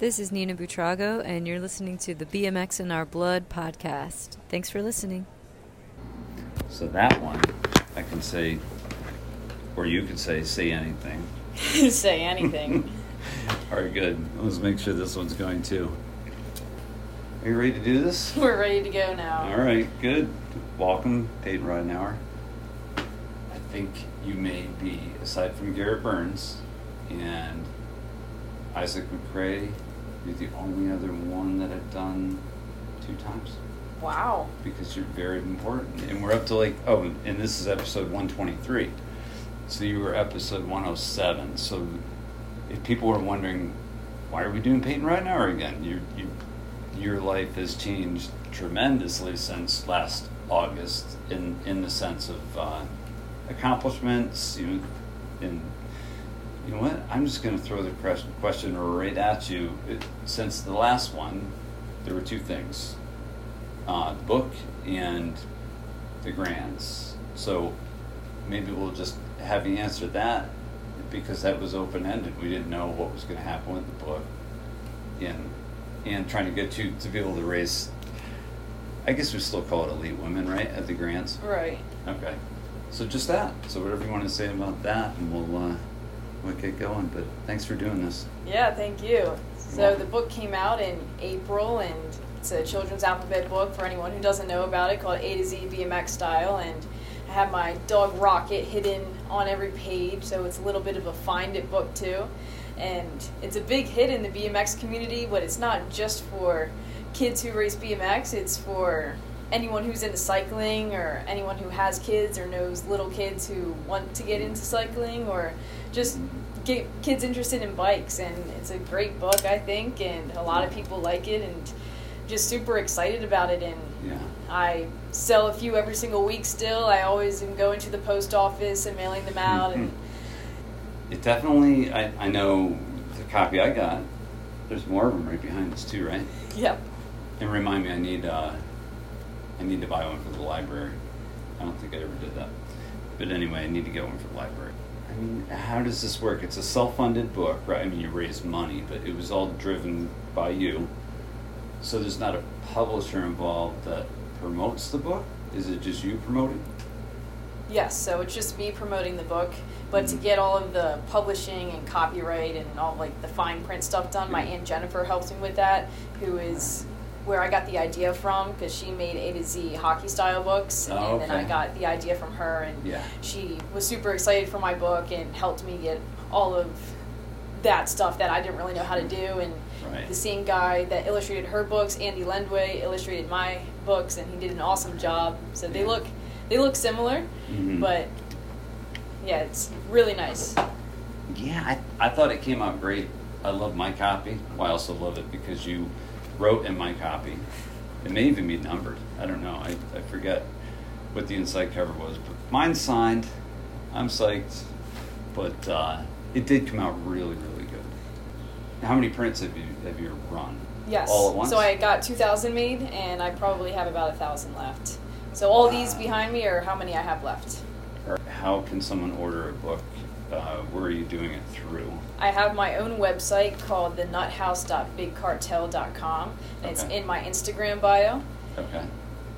This is Nina Butrago, and you're listening to the BMX in Our Blood podcast. Thanks for listening. So that one, I can say, or you can say, say anything. Say anything. All right, good. Let's make sure this one's going too. Are you ready to do this? We're ready to go now. All right, good. Welcome, Payton Ridenour. I think you may be, aside from Garrett Burns and Isaac McRae, you're the only other one that I've done two times Wow. because you're very important. And we're up to like, oh, and this is episode 123. So you were episode 107. So if people were wondering, why are we doing Payton Ridenour again? You, you, your life has changed tremendously since last August in, in the sense of uh, accomplishments. You know, and you know what? I'm just going to throw the question right at you. It, since the last one, there were two things uh, the book and the Grands. So maybe we'll just have you answer that because that was open ended. We didn't know what was going to happen with the book, and and trying to get you to be able to raise. I guess we still call it elite women, right? At the Grands. Right. Okay. So just that. So whatever you want to say about that, and we'll uh, we'll get going. But thanks for doing this. Yeah, thank you. So the book came out in April and it's a children's alphabet book for anyone who doesn't know about it called A to Z BMX style and I have my dog Rocket hidden on every page so it's a little bit of a find it book too. And it's a big hit in the BMX community, but it's not just for kids who race BMX, it's for anyone who's into cycling or anyone who has kids or knows little kids who want to get into cycling or just get kids interested in bikes and it's a great book I think and a lot of people like it and just super excited about it and Yeah. I sell a few every single week still. I always am going to the post office and mailing them out and It definitely. I, I know the copy I got. There's more of them right behind us too, right? yep. And remind me, I need uh, I need to buy one for the library. I don't think I ever did that. But anyway, I need to get one for the library. I mean, how does this work? It's a self-funded book, right? I mean, you raised money, but it was all driven by you. So there's not a publisher involved that promotes the book. Is it just you promoting? Yes, so it's just me promoting the book, but to mm-hmm. get all of the publishing and copyright and all like the fine print stuff done, my mm-hmm. aunt Jennifer helps me with that, who is where I got the idea from because she made A to Z hockey style books, Oh, and then I got the idea from her, and Yeah. she was super excited for my book and helped me get all of that stuff that I didn't really know how to do, and Right. the same guy that illustrated her books, Andy Lendway, illustrated my books, and he did an awesome job. So they look they look similar, Mhm. but yeah, it's really nice. Yeah, I, I thought it came out great. I love my copy. Well, I also love it because you wrote in my copy. It may even be numbered. I don't know. I, I forget what the inside cover was, but mine's signed. I'm psyched. But uh, it did come out really, really good. How many prints have you have you run? Yes. All at once. So I got 2,000 made, and I probably have about a thousand left. So all these behind me are how many I have left. Or how can someone order a book? Uh, where are you doing it through? I have my own website called thenuthouse.bigcartel.com. And It's in my Instagram bio. Okay.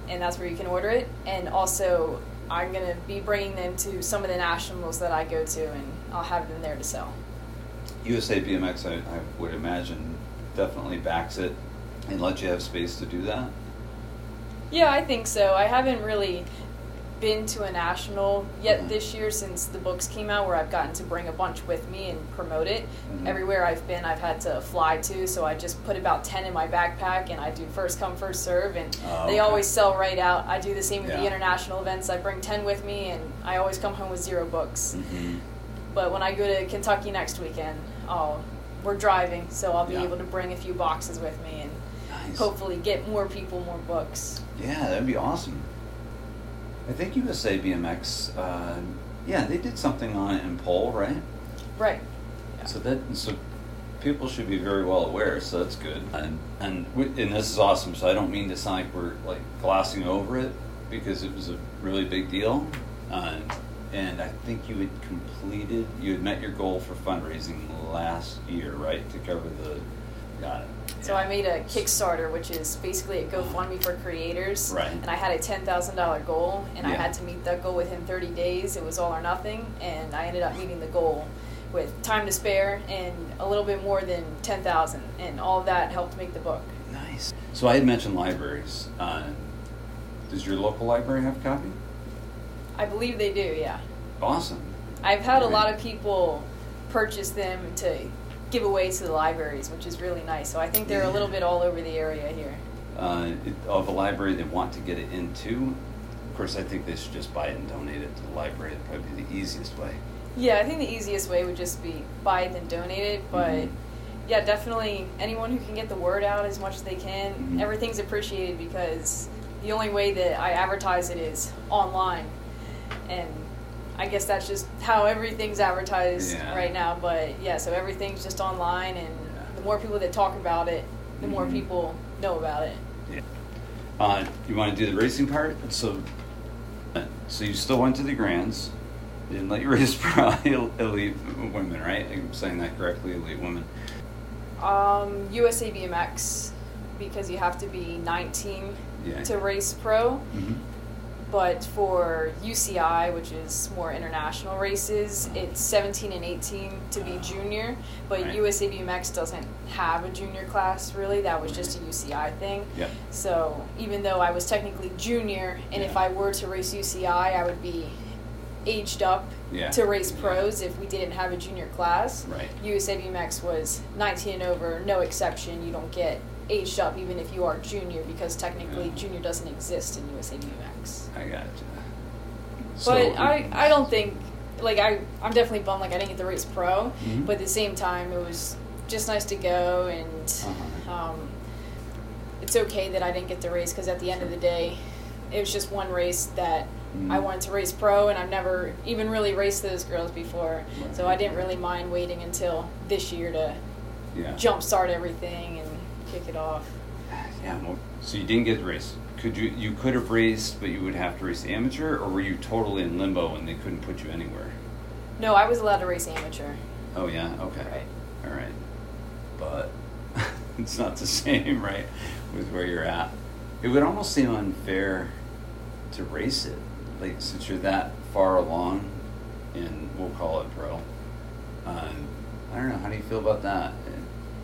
and that's where you can order it. And also, I'm gonna be bringing them to some of the nationals that I go to, and I'll have them there to sell. USA BMX, I, I would imagine, definitely backs it and lets you have space to do that. Yeah, I think so. I haven't really been to a national yet Mhm. this year since the books came out, where I've gotten to bring a bunch with me and promote it. Mhm. Everywhere I've been, I've had to fly to, so I just put about ten in my backpack, and I do first come first serve, and Oh, they okay. always sell right out. I do the same with the international events. I bring ten with me, and I always come home with zero books. Mm-hmm. But when I go to Kentucky next weekend, I'll, we're driving, so I'll be Yeah. able to bring a few boxes with me and Nice. hopefully get more people more books. Yeah, that'd be awesome. I think USA BMX, uh, yeah, they did something on it in Pull, right? Right. Yeah. So that so people should be very well aware. So that's good. And and we, and this is awesome. So I don't mean to sound like we're like glossing over it because it was a really big deal. Uh, and I think you had completed, you had met your goal for fundraising last year, right, to cover the Got it. So I made a Kickstarter, which is basically a GoFundMe for creators. Right. And I had a ten thousand dollar goal, and I had to meet that goal within thirty days. It was all or nothing, and I ended up meeting the goal with time to spare and a little bit more than ten thousand, and all of that helped make the book. Nice. So I had mentioned libraries. Uh, does your local library have a copy? I believe they do. Yeah. Awesome. I've had a lot of people purchase them to give away to the libraries, which is really nice. So I think they're a little bit all over the area here. Uh, it, of a library they want to get it into. Of course, I think they should just buy it and donate it to the library. That'd probably be the easiest way. Yeah, I think the easiest way would just be buy it and donate it. But Mhm. yeah, definitely anyone who can get the word out as much as they can, Mhm. everything's appreciated because the only way that I advertise it is online. And I guess that's just how everything's advertised Yeah. right now. But yeah, so everything's just online, and Yeah. the more people that talk about it, the more Mhm. people know about it. Yeah. Uh, you want to do the racing part? So, uh, so you still went to the Grands. You didn't let you race pro elite women, right? I'm saying that correctly, elite women. Um, USA BMX because you have to be 19 Yeah. to race pro. hmm But for UCI, which is more international races, it's 17 and 18 to be junior. But Right. USA BMX doesn't have a junior class really. That was just a UCI thing. Yeah. So even though I was technically junior, and if I were to race UCI, I would be aged up Yeah. to race pros if we didn't have a junior class. Right. USA BMX was 19 and over, no exception. You don't get aged up even if you are junior because technically Yeah. junior doesn't exist in USA BMX. I got you. But I, I don't think like I I'm definitely bummed like I didn't get the race pro, Mhm. but at the same time it was just nice to go and Uh-huh. um, it's okay that I didn't get the race because at the end of the day it was just one race that I Mhm. wanted to race pro and I've never even really raced those girls before, so I didn't really mind waiting until this year to yeah. jumpstart everything and kick it off. Yeah. Well, so you didn't get to race. Could you? You could have raced, but you would have to race amateur, or were you totally in limbo and they couldn't put you anywhere? No, I was allowed to race amateur. Oh yeah. Okay. Right. All right. But it's not the same, right? With where you're at, it would almost seem unfair to race it, like since you're that far along, in we'll call it pro. Um, I don't know. How do you feel about that?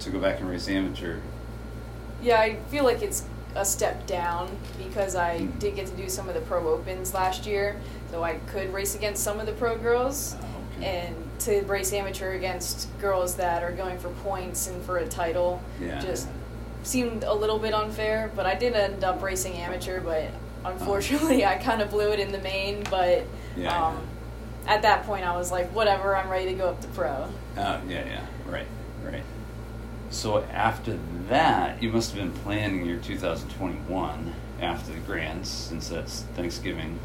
To go back and race amateur. Yeah, I feel like it's a step down because I Mhm. did get to do some of the pro opens last year, so I could race against some of the pro girls. Oh, okay. And to race amateur against girls that are going for points and for a title Yeah. just seemed a little bit unfair. But I did end up racing amateur, but unfortunately I kind of blew it in the main. But Yeah, um, at that point I was like, whatever, I'm ready to go up to pro. Oh, yeah, yeah, right, right. So after that, you must have been planning your 2021 after the Grands, since that's Thanksgiving.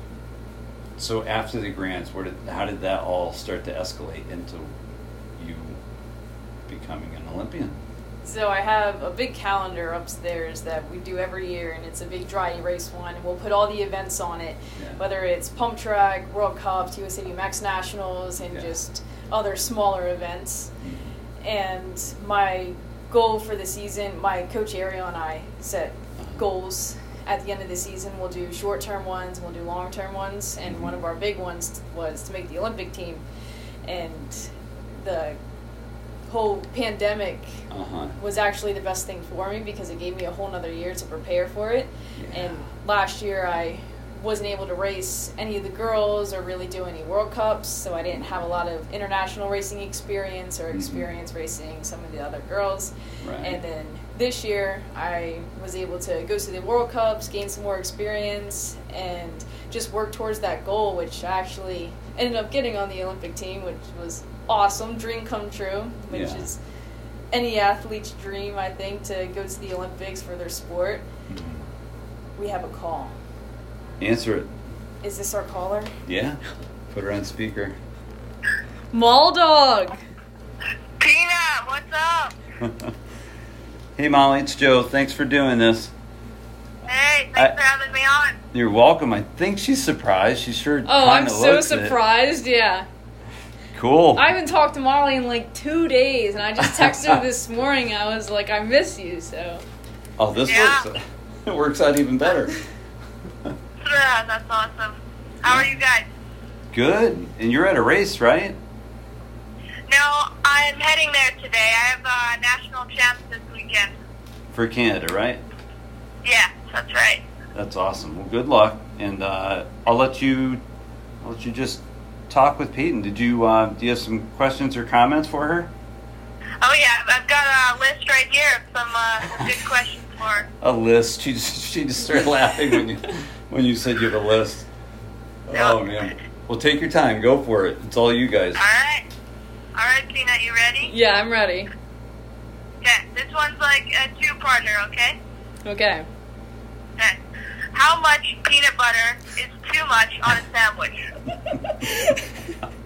So after the Grands, where did how did that all start to escalate into you becoming an Olympian? So I have a big calendar upstairs that we do every year, and it's a big dry erase one. And we'll put all the events on it, Yeah. whether it's pump track, World Cups, USA BMX Nationals, and Yeah. just other smaller events. Mm-hmm. And my goal for the season, my coach Ariel and I set goals at the end of the season. We'll do short term ones, we'll do long term ones, and one of our big ones was to make the Olympic team. And the whole pandemic Uh huh. was actually the best thing for me because it gave me a whole nother year to prepare for it. Yeah. And last year I wasn't able to race any of the girls or really do any World Cups, so I didn't have a lot of international racing experience or Mhm. experience racing some of the other girls. Right. And then this year I was able to go to the World Cups, gain some more experience, and just work towards that goal, which I actually ended up getting on the Olympic team, which was awesome, dream come true, which Yeah. is any athlete's dream, I think, to go to the Olympics for their sport. Mhm. We have a call. Answer it. Is this our caller? Yeah. Put her on speaker. Mall Dog. Peanut, what's up? hey Molly, it's Joe. Thanks for doing this. Hey, thanks I- for having me on. You're welcome. I think she's surprised. She sure. Oh, I'm so looks it. surprised. Yeah. Cool. I haven't talked to Molly in like two days, and I just texted her this morning. I was like, I miss you. So oh, this Yeah. works. It works out even better. Yeah, that's awesome. How are you guys? Good. And you're at a race, right? No, I'm heading there today. I have uh, national champs this weekend. For Canada, right? Yeah, that's right. That's awesome. Well, good luck, and uh, I'll let you. I'll let you just talk with Payton. Did you? Uh, do you have some questions or comments for her? Oh yeah, I've got a list right here of some uh, good questions for her. A list. She just she just started laughing when you when you said you have a list. Oh man. Well, take your time. Go for it. It's all you guys. All right. All right, Peanut, you ready? yeah, I'm ready. Okay, this one's like a two-partner. okay? Okay. Okay. How much peanut butter is too much on a sandwich?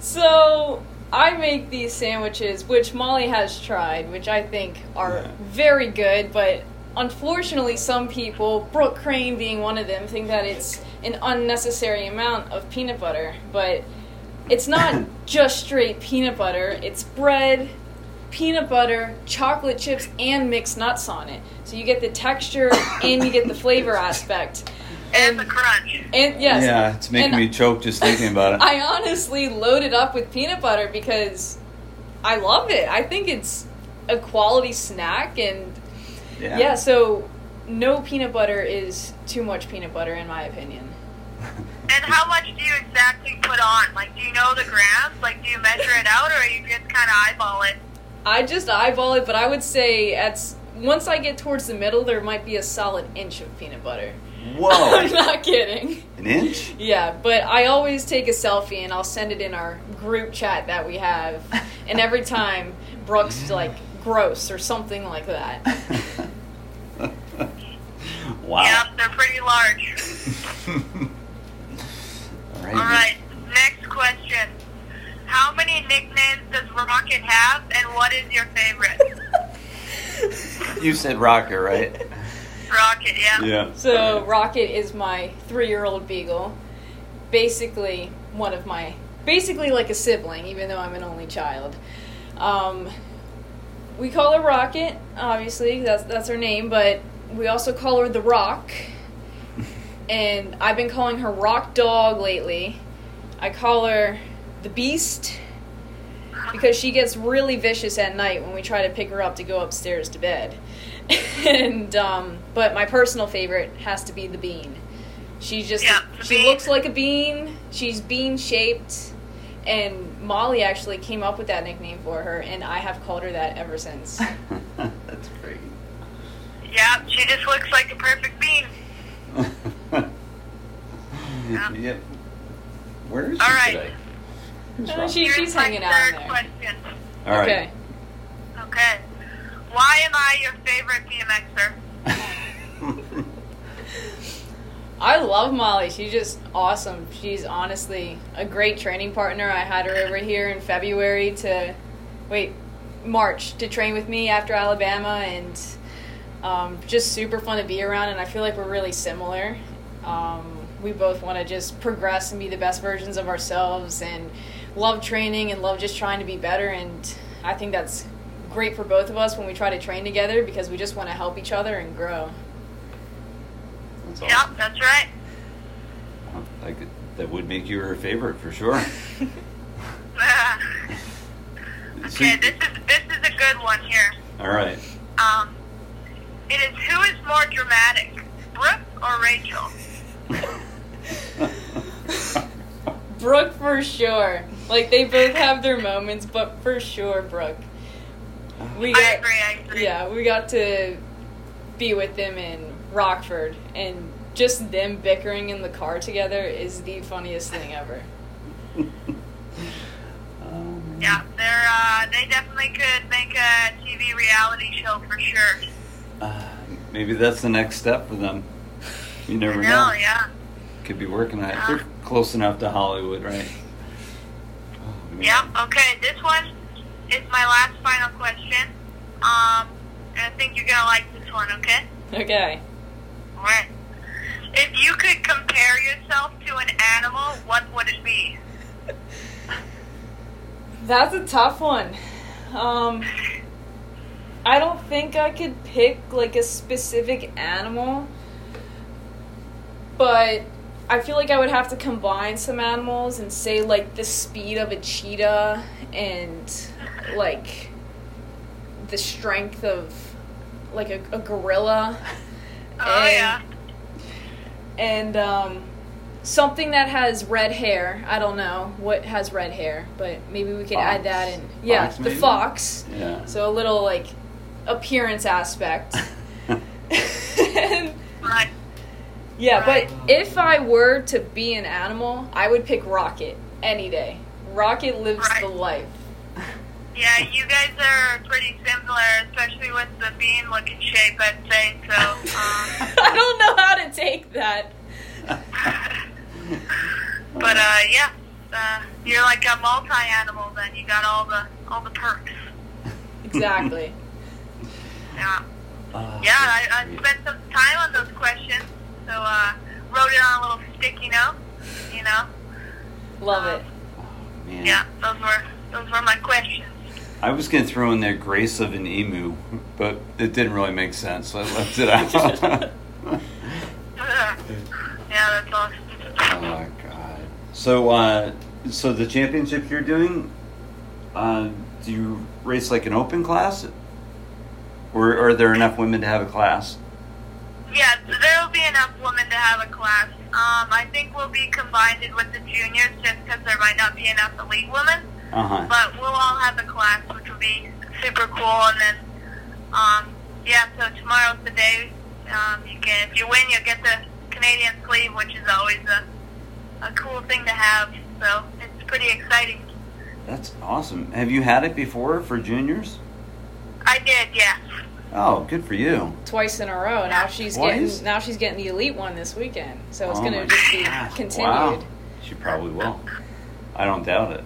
So I make these sandwiches, which Molly has tried, which I think are Yeah. very good, but unfortunately, some people, Brooke Crain being one of them, think that it's an unnecessary amount of peanut butter. But it's not just straight peanut butter, it's bread, peanut butter, chocolate chips, and mixed nuts on it. So you get the texture and you get the flavor aspect. And the crunch. And yes, Yeah, it's making and me choke just thinking about it. I honestly loaded up with peanut butter because I love it. I think it's a quality snack, and yeah. yeah, so no peanut butter is too much peanut butter, in my opinion. And how much do you exactly put on? Like, do you know the grams? Like, do you measure it out, or you just kind of eyeball it? I just eyeball it, but I would say at once I get towards the middle, there might be a solid inch of peanut butter. Whoa. I'm not kidding. An inch? Yeah, but I always take a selfie and I'll send it in our group chat that we have. And every time Brooks like gross or something like that. Wow. Yep, they're pretty large. All right. All right, next question. How many nicknames does Rocket have, and what is your favorite? You said Rocket, right? Rocket, yeah. Yeah. So Rocket is my three-year-old beagle, basically one of my, basically like a sibling, even though I'm an only child. Um, we call her Rocket, obviously that's that's her name, but we also call her the Rock. And I've been calling her Rock Dog lately. I call her the Beast because she gets really vicious at night when we try to pick her up to go upstairs to bed. and um, but my personal favorite has to be the bean. She's just Yeah, she bean. looks like a bean. She's bean shaped, and Molly actually came up with that nickname for her, and I have called her that ever since. That's great. Yeah, she just looks like a perfect bean. yeah. Where is she All right. today? Who's Uh, wrong? she- Here's she's my hanging out third there. question. All right. Okay. Okay. Why am I your favorite BMXer? I love Molly. She's just awesome. She's honestly a great training partner. I had her over here in February to, wait, March to train with me after Alabama, and um, just super fun to be around. And I feel like we're really similar. Um, we both want to just progress and be the best versions of ourselves, and love training and love just trying to be better. And I think that's great for both of us when we try to train together because we just want to help each other and grow. That's Yep, that's right. I could, that would make you her favorite for sure. Okay, this is this is a good one here. all right. Um, it is who is more dramatic, Brooke or Rachel? Brooke for sure. Like they both have their moments, but for sure Brooke. We I got agree. I agree. yeah, we got to be with them in Rockford, and just them bickering in the car together is the funniest thing ever. Um, Yeah, they're uh, they definitely could make a TV reality show for sure. Uh, maybe that's the next step for them. You I never know, know. yeah. Could be working on it. They're close enough to Hollywood, right? Oh, man. Yep. Okay, this one is my last final question. Um, and I think you're gonna like this one. Okay. Okay. All right. If you could compare yourself to an animal, what would it be? That's a tough one. Um, I don't think I could pick like a specific animal, but I feel like I would have to combine some animals and say like the speed of a cheetah and like the strength of like a, a gorilla. Oh and, yeah. And um, something that has red hair. I don't know what has red hair, but maybe we could add that in. Yeah, Fox, the fox. Yeah. So a little like appearance aspect. And, Right. yeah, Right. but if I were to be an animal, I would pick Rocket any day. Rocket lives Right. the life. Yeah, you guys are pretty similar, especially with the bean looking shape, I'd say. So, um, I don't know how to take that. but uh, yeah, uh, you're like a multi-animal. Then you got all the all the perks. Exactly. Yeah, Uh, yeah. I, I spent some time on those questions, so uh, wrote it on a little sticky note. You know. Love it. man. Yeah, those were those were my questions. I was going to throw in there grace of an emu, but it didn't really make sense, so I left it out. yeah, that's awesome. oh my god! So, uh, so the championship you're doing, uh, do you race like an open class, or are there enough women to have a class? Yeah, there will be enough women to have a class. Um, I think we'll be combined with the juniors just because there might not be enough elite women. Uh huh. But we'll all have a class, which will be super cool. And then, um, yeah, so tomorrow's the day. Um, you can, if you win, you'll get the Canadian sleeve, which is always a, a cool thing to have. So it's pretty exciting. That's awesome. Have you had it before for juniors? I did, yeah. Oh, good for you. Twice in a row. Now she's Twice? getting now she's getting the elite one this weekend. So it's Oh gonna my just be gosh, continued. Wow. She probably will. I don't doubt it.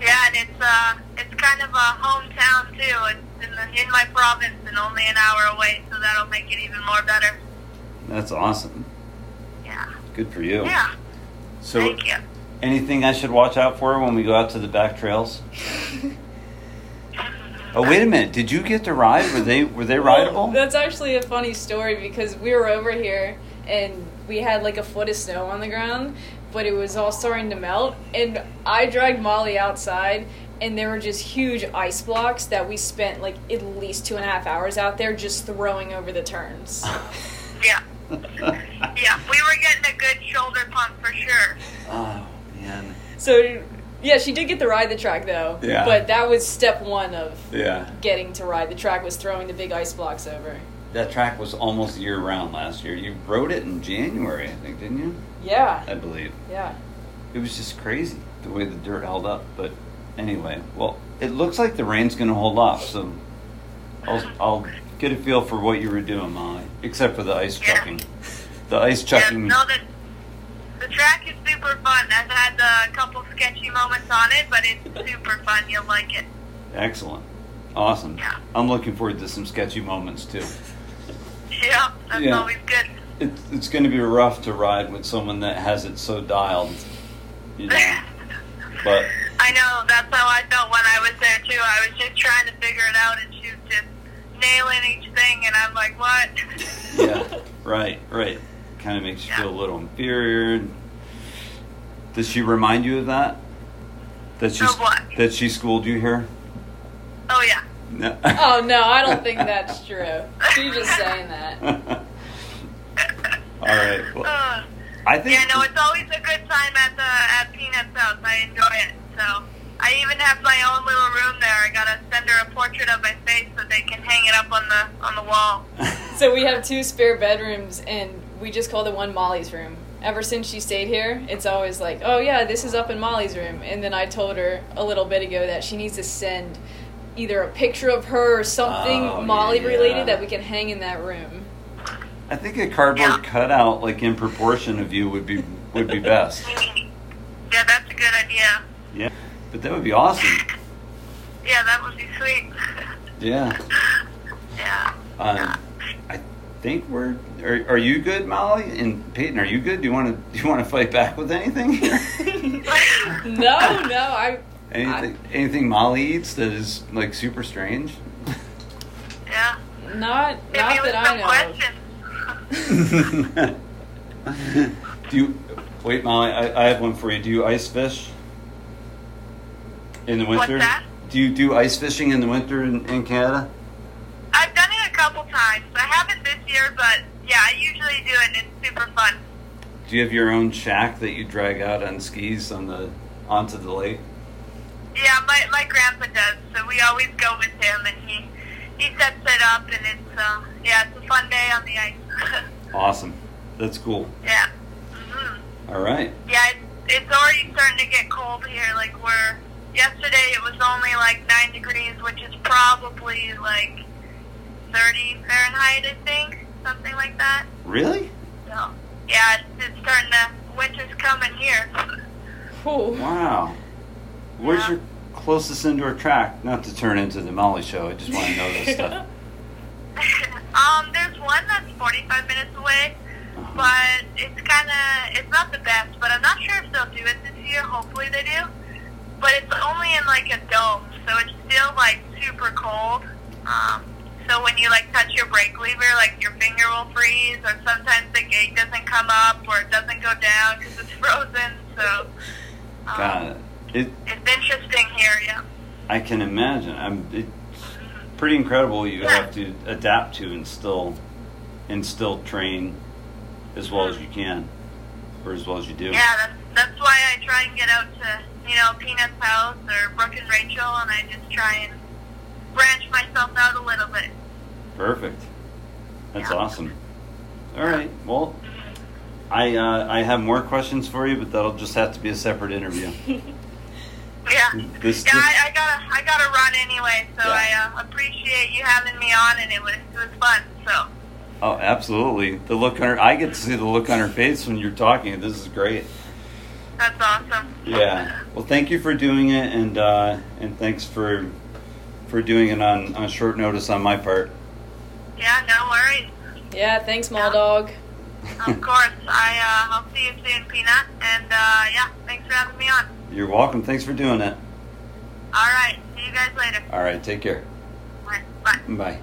Yeah, and it's uh, it's kind of a hometown too. It's in the in my province and only an hour away, so that'll make it even more better. That's awesome. Yeah. Good for you. Yeah. So, Thank you. anything I should watch out for when we go out to the back trails? Oh, wait a minute. Did you get to ride? Were they were they Well, rideable? that's actually a funny story because we were over here and we had like a foot of snow on the ground, but it was all starting to melt. And I dragged Molly outside, and there were just huge ice blocks that we spent like at least two and a half hours out there just throwing over the turns. Yeah. Yeah. We were getting a good shoulder pump for sure. oh man. so, yeah, she did get to ride the track though. Yeah. But that was step one of Yeah. getting to ride the track was throwing the big ice blocks over. That track was almost year round last year. You rode it in January, I think, didn't you? Yeah. I believe. Yeah. It was just crazy the way the dirt held up. But anyway, well, it looks like the rain's going to hold off, so I'll, I'll get a feel for what you were doing, Molly. Except for the ice Yeah. chucking. The ice Yeah. chucking. No, the the track is super fun. I've had uh, a couple sketchy moments on it, but it's super fun. You'll like it. Excellent. Awesome. Yeah. I'm looking forward to some sketchy moments too. Yeah. That's Yeah. always good. It, it's going to be rough to ride with someone that has it so dialed, you know. But I know. That's how I felt when I was there too. I was just trying to figure it out, and she was just nailing each thing, and I'm like, what? yeah, right, right. Kind of makes you feel a little inferior. Does she remind you of that? That she Of what? that she schooled you here? Oh yeah. No. Oh no, I don't think that's true. She's just saying that. All right. Well, Uh, I think. yeah, no, it's always a good time at the at Peanut's house. I enjoy it. So I even have my own little room there. I gotta send her a portrait of my face so they can hang it up on the on the wall. So we have two spare bedrooms, and we just call the one Molly's room. Ever since she stayed here, it's always like, oh yeah, this is up in Molly's room. And then I told her a little bit ago that she needs to send either a picture of her or something Oh, Molly yeah. related that we can hang in that room. I think a cardboard Yeah. cutout, like in proportion of you, would be would be best. Yeah, that's a good idea. Yeah, but that would be awesome. Yeah, that would be sweet. Yeah. yeah. Um, I think we're. Are, are you good, Molly and Payton? Are you good? Do you want to do you want to fight back with anything? No, no, I Anything anything Molly eats that is like super strange? Yeah. Not, Hit not that I know. do you wait, Molly? I, I have one for you. Do you ice fish in the What's winter? that? Do you do ice fishing in the winter in, in Canada? I've done it a couple times. I haven't this year, but yeah, I usually do it, and it's super fun. Do you have your own shack that you drag out on skis on the onto the lake? Yeah, my my grandpa does, so we always go with him, and he he sets it up, and it's uh, yeah, it's a fun day on the ice. Awesome. That's cool. yeah. hmm All right. Yeah, it's, it's already starting to get cold here. Like we're yesterday, it was only like nine degrees, which is probably like thirty Fahrenheit, I think, something like that. Really? So yeah, it's, it's starting to winter's coming here. Ooh. Wow. Where's Yeah. your closest indoor track? Not to turn into the Molly show. I just want to know this stuff. um, there's one that's 45 minutes away, but it's kind of it's not the best. But I'm not sure if they'll do it this year. Hopefully they do. But it's only in like a dome, so it's still like super cold. Um, so when you like touch your brake lever, like your finger will freeze, or sometimes the gate doesn't come up or it doesn't go down because it's frozen. So um, Got it. It. it's interesting here. Yeah. I can imagine. I'm. It's pretty incredible. You have to adapt to and still, and still train as well as you can, or as well as you do. Yeah, that's that's why I try and get out to you know Peanut's house or Brooke and Rachel, and I just try and branch myself out a little bit. Perfect. That's Yeah. awesome. All right. Well, I uh, I have more questions for you, but that'll just have to be a separate interview. Yeah, This- yeah. this- I, I gotta I gotta run anyway, so Yeah. I uh, appreciate you having me on, and it was it was fun. So Oh, absolutely. The look on her, I get to see the look on her face when you're talking. This is great. that's awesome. Yeah. Well, thank you for doing it, and uh, and thanks for for doing it on, on short notice on my part. Yeah, no worries. Yeah, thanks, Mall Dog. Of course. I uh, I'll see you soon, Peanut, and uh, yeah, thanks for having me on. You're welcome. Thanks for doing it. All right, see you guys later. All right. Take care. Bye. Bye. Bye.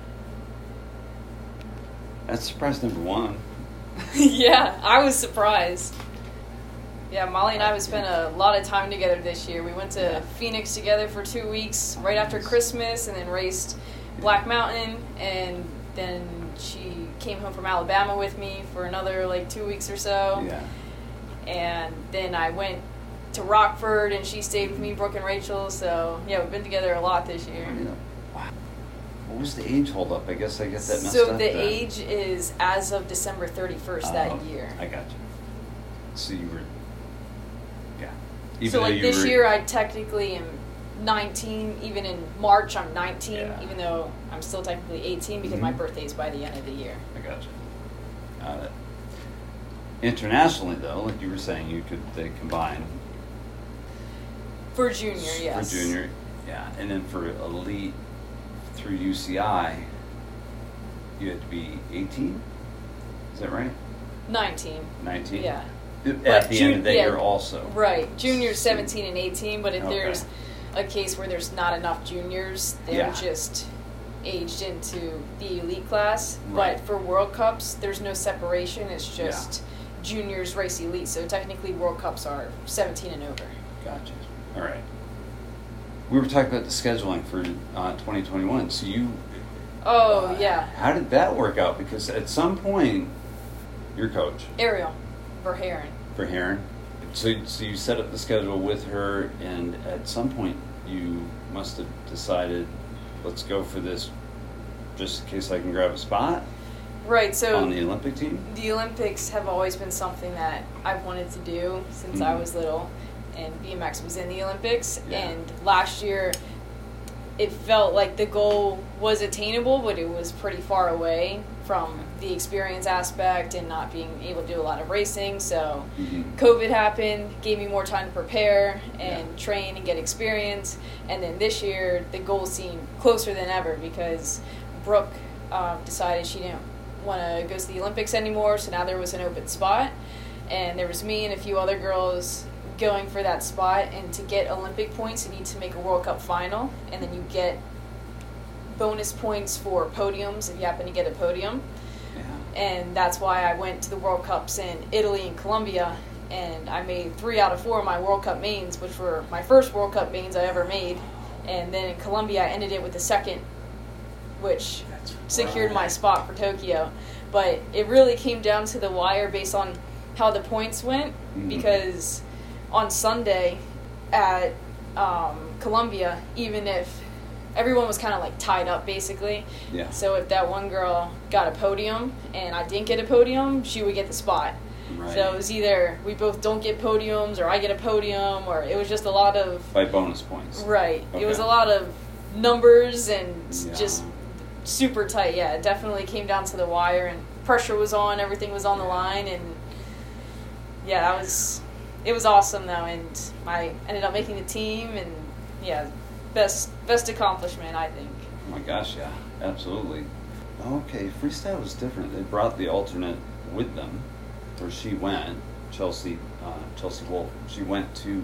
That's surprise number one. yeah, I was surprised. Yeah, Molly and I would spent a lot of time together this year. We went to Phoenix together for two weeks right after Christmas and then raced Black Mountain. And then she came home from Alabama with me for another like two weeks or so. Yeah. And then I went to Rockford and she stayed with me, Brooke and Rachel. So yeah, we've been together a lot this year. Wow. What was the age hold up? I guess I get that messed So up. the then. age is as of December 31st Oh, that year. I got you. So you were, yeah. so like this were- year, I technically am 19. Even in March, I'm 19. Yeah. Even though I'm still technically 18 because my Mhm. birthday is by the end of the year. I got you. Got it. Internationally, though, like you were saying, you could they combine For junior, yes. for junior, yeah, and then for elite through UCI, you had to be 18. Is that right? 19. 19. Yeah. At the Jun- end of the yeah, year, also. Right. Junior's 17 and 18, but if Okay. there's a case where there's not enough juniors, they're Yeah. just aged into the elite class. Right. But for World Cups, there's no separation. It's just juniors race elite. So technically, World Cups are 17 and over. Gotcha. All right. We were talking about the scheduling for uh, 2021. So you, Oh, uh, yeah. How did that work out? Because at some point, your coach Ariel Verhaaren. for Heron, so so you set up the schedule with her, and at some point you must have decided, let's go for this, just in case I can grab a spot Right. So on the Olympic team. the Olympics have always been something that I've wanted to do since I Mhm. was little, and BMX was in the Olympics. Yeah. And last year, it felt like the goal was attainable, but it was pretty far away from the experience aspect and not being able to do a lot of racing. So Mhm. COVID happened, gave me more time to prepare and Yeah. train and get experience. And then this year, the goal seemed closer than ever because Brooke um, decided she didn't want to go to the Olympics anymore. So now there was an open spot, and there was me and a few other girls going for that spot. And to get Olympic points, you need to make a World Cup final, and then you get bonus points for podiums if you happen to get a podium. Yeah. And that's why I went to the World Cups in Italy and Colombia, and I made three out of four of my World Cup mains, which were my first World Cup mains I ever made. And then in Colombia, I ended it with the second, which That's secured my spot for Tokyo. But it really came down to the wire based on how the points went, Mhm. because on Sunday at um, Colombia, even if everyone was kind of like tied up basically, Yeah. so if that one girl got a podium and I didn't get a podium, she would get the spot. Right. So it was either we both don't get podiums or I get a podium or it was just a lot of By bonus points. right. It was a lot of numbers and Yeah. just super tight. Yeah, it definitely came down to the wire and pressure was on, everything was on the line and yeah, that was it was awesome though and I ended up making the team and yeah, best best accomplishment I think. Oh my gosh, yeah, absolutely. Okay, freestyle was different. They brought the alternate with them, where she went, Chelsea, uh, Chelsea Wolfe. She went to,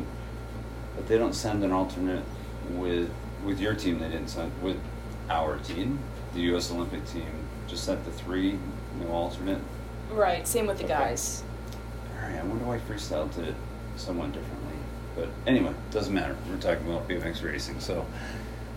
but they don't send an alternate with with your team. They didn't send with our team, the U.S. Olympic team. Just sent the three, no alternate. Right, same with the Okay. guys. All right, I wonder why freestyle did it somewhat differently. But anyway, it doesn't matter. We're talking about BMX racing, so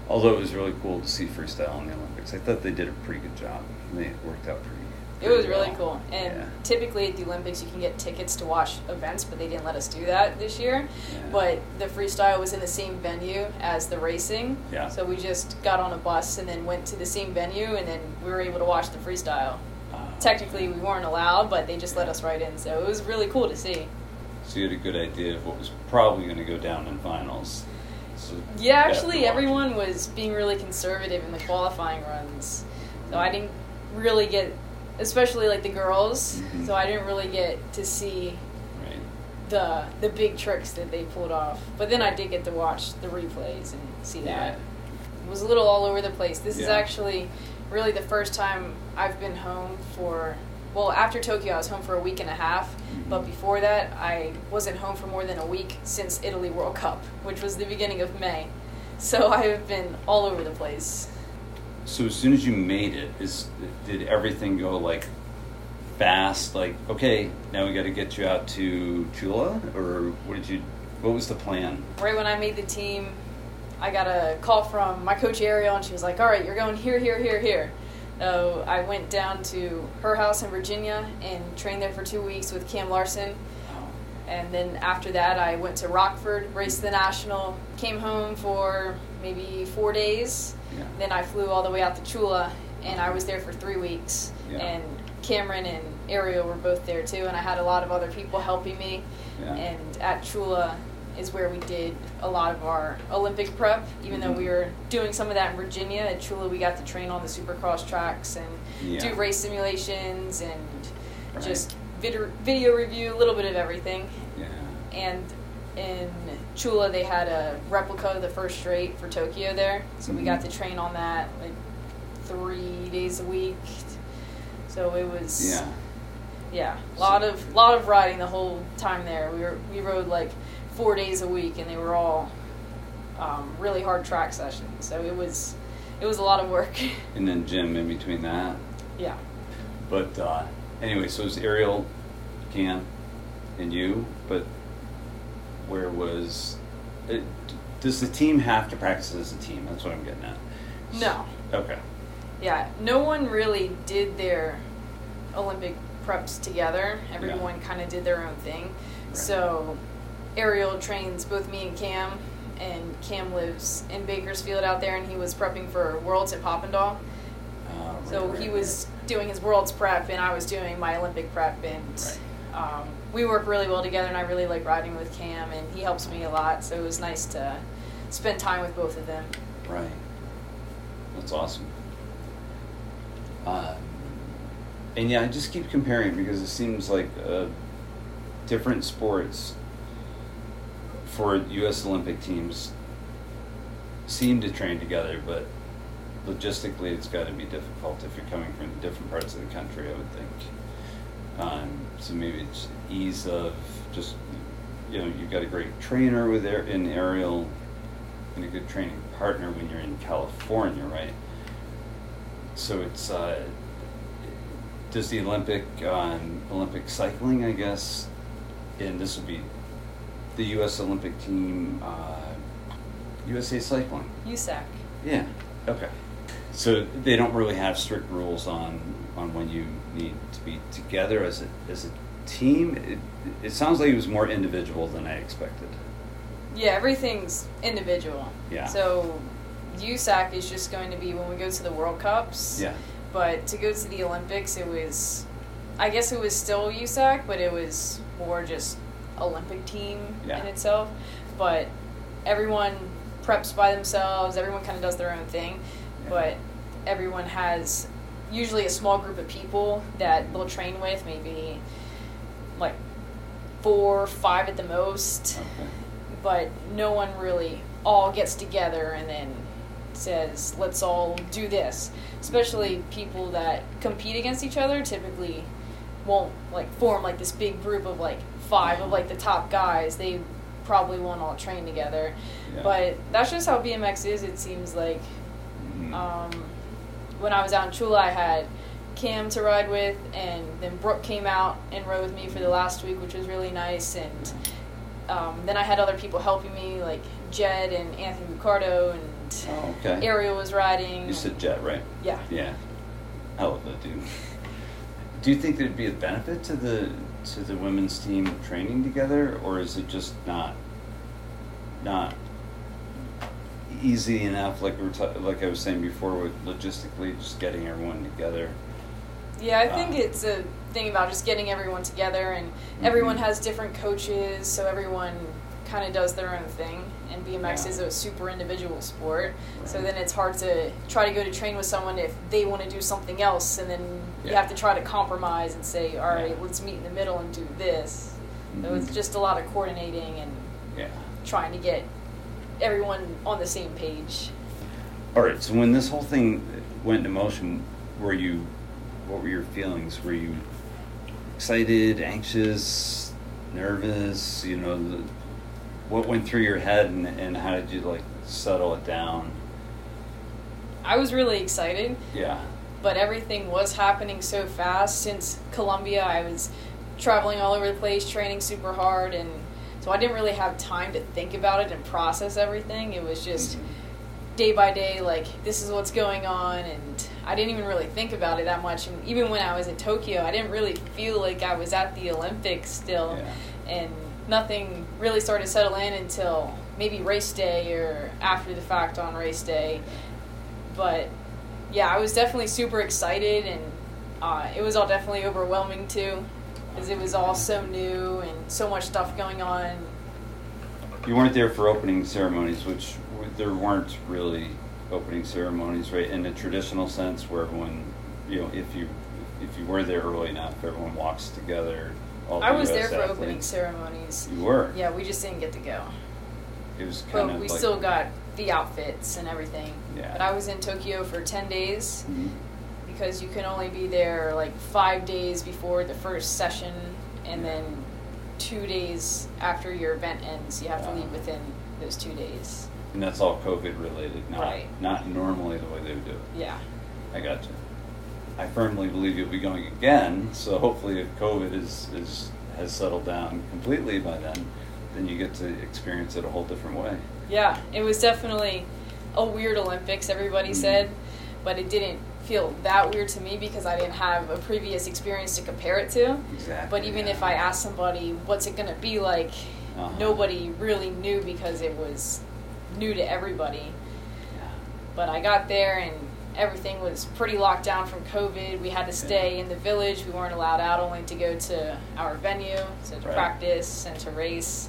although it was really cool to see freestyle in the Olympics, I thought they did a pretty good job. They worked out pretty. It was pretty really well. cool. And yeah. typically at the Olympics, you can get tickets to watch events, but they didn't let us do that this year. Yeah. But the freestyle was in the same venue as the racing. Yeah. So we just got on a bus and then went to the same venue, and then we were able to watch the freestyle. Uh, Technically, we weren't allowed, but they just let us right in. So it was really cool to see. So you had a good idea of what was probably going to go down in finals. So Yeah, actually, everyone was being really conservative in the qualifying runs. So I didn't really get, especially like the girls. Mhm. So I didn't really get to see Right. the the big tricks that they pulled off. But then I did get to watch the replays and see that. Yeah. It was a little all over the place. This is actually really the first time I've been home for well, after Tokyo I was home for a week and a half, but before that I wasn't home for more than a week since Italy World Cup, which was the beginning of May. So I have been all over the place. So as soon as you made it, is did everything go like fast? Like, okay, now we got to get you out to Chula, or what did you? What was the plan? right when I made the team, I got a call from my coach Ariel, and she was like, "All right, you're going here, here, here, here." So I went down to her house in Virginia and trained there for two weeks with Cam Larson. And then after that, I went to Rockford, raced the national, came home for maybe four days. Yeah. Then I flew all the way out to Chula, and I was there for three weeks. Yeah. And Cameron and Ariel were both there too, and I had a lot of other people helping me. Yeah. And at Chula is where we did a lot of our Olympic prep. Even though we were doing some of that in Virginia, at Chula we got to train on the Supercross tracks and Yeah. do race simulations and Right. just video, video review, a little bit of everything. Yeah. And in Chula they had a replica of the first straight for Tokyo there, so we Mhm. got to train on that like three days a week. So it was Yeah. yeah, a lot of lot of riding the whole time there. We were we rode like four days a week, and they were all um, really hard track sessions. So it was it was a lot of work. And then gym in between that. yeah, But uh, anyway, so it was Ariel, Cam, and you. But where was? It, does the team have to practice as a team? That's what I'm getting at. no, Okay. yeah, no one really did their Olympic preps together. Everyone kind of did their own thing. Right. So Ariel trains both me and Cam, and Cam lives in Bakersfield out there, and he was prepping for Worlds at Papendal. Uh, right, So right, he right. was doing his world's prep, and I was doing my Olympic prep, and um, we work really well together. And I really like riding with Cam, and he helps me a lot. So it was nice to spend time with both of them. Right. That's awesome. Uh, and yeah, I just keep comparing because it seems like uh, different sports for U.S. Olympic teams seem to train together, but logistically it's got to be difficult if you're coming from different parts of the country, I would think. Um, so maybe it's ease of just you know you've got a great trainer with Ar- in Ariel, and a good training partner when you're in California, right? So it's uh, does the Olympic um, Olympic cycling, I guess, and this would be the U.S. Olympic team, uh, USA Cycling. USAC. Yeah. Okay. So they don't really have strict rules on on when you need to be together as a as a team. It, it sounds like it was more individual than I expected. Yeah, everything's individual. Yeah. So USAC is just going to be when we go to the World Cups. Yeah. But to go to the Olympics, it was, I guess it was still USAC, but it was more just Olympic team Yeah. in itself. But everyone preps by themselves. Everyone kind of does their own thing, Yeah. but everyone has usually a small group of people that they'll train with, maybe like four, five at the most Okay. but no one really all gets together and then says, let's all do this. Especially people that compete against each other typically won't like form like this big group of like five of like the top guys. They probably won't all train together. Yeah. But that's just how BMX is, it seems like. Mhm. Um, when I was out in Chula, I had Cam to ride with, and then Brooke came out and rode with me for the last week, which was really nice. And um, then I had other people helping me, like Jed and Anthony Ricardo, and oh, okay. Ariel was riding. You said Jet, right? yeah. Yeah. I love that dude. Do you think there'd be a benefit to the to the women's team training together, or is it just not not easy enough? Like we were ta- like I was saying before, with logistically just getting everyone together. Yeah, I think Uh, it's a thing about just getting everyone together, and everyone Mhm. has different coaches, so everyone kind of does their own thing. And BMX Yeah. is a super individual sport, so then it's hard to try to go to train with someone if they want to do something else, and then you have to try to compromise and say, all right, Yeah. let's meet in the middle and do this. So Mhm. it's just a lot of coordinating and Yeah. trying to get everyone on the same page. All right. So when this whole thing went into motion, were you? What were your feelings? Were you excited, anxious, nervous? You know, the, what went through your head, and, and how did you like settle it down? I was really excited. Yeah. But everything was happening so fast since Columbia. I was traveling all over the place, training super hard, and so I didn't really have time to think about it and process everything. It was just day by day, like this is what's going on, and I didn't even really think about it that much. And even when I was in Tokyo, I didn't really feel like I was at the Olympics still, Yeah. and nothing really started to settle in until maybe race day or after the fact on race day. But yeah, I was definitely super excited, and uh, it was all definitely overwhelming too, because it was all so new and so much stuff going on. You weren't there for opening ceremonies, which there weren't really opening ceremonies, right? In the traditional sense, where everyone, you know, if you if you were there early enough, everyone walks together. All I was there US for opening ceremonies. You were. Yeah, we just didn't get to go, It was kind but of we like, still got the outfits and everything. Yeah. But I was in Tokyo for ten days Mhm. because you can only be there like five days before the first session, and then two days after your event ends. You have to leave within those two days. And that's all COVID related, not Right. not normally the way they would do it. Yeah. I got you. I firmly believe you'll be going again. So hopefully, if COVID is, is has settled down completely by then, then you get to experience it a whole different way. Yeah, it was definitely a weird Olympics, everybody Mhm. said, but it didn't feel that weird to me because I didn't have a previous experience to compare it to. Exactly. But even if I asked somebody, what's it going to be like, Uh-huh. nobody really knew because it was new to everybody. Yeah. But I got there and everything was pretty locked down from COVID. We had to stay in the village. We weren't allowed out only to go to our venue, so to Right. practice and to race.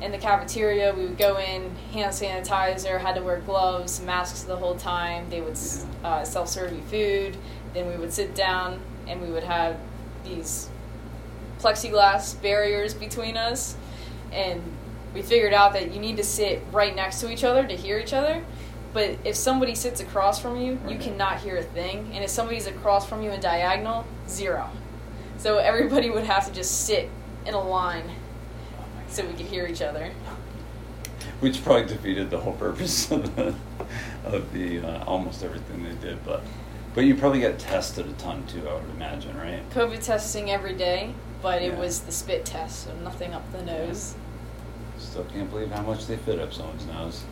In the cafeteria, we would go in, hand sanitizer, had to wear gloves, masks the whole time. They would uh, self serve you food. Then we would sit down and we would have these plexiglass barriers between us. And we figured out that you need to sit right next to each other to hear each other. But if somebody sits across from you, you cannot hear a thing. And if somebody's across from you in diagonal, zero. So everybody would have to just sit in a line. So we could hear each other. which probably defeated the whole purpose of the, of the uh, almost everything they did. But but you probably got tested a ton too. I would imagine, right? COVID testing every day, but it was the spit test, so nothing up the nose. Still can't believe how much they fit up someone's nose.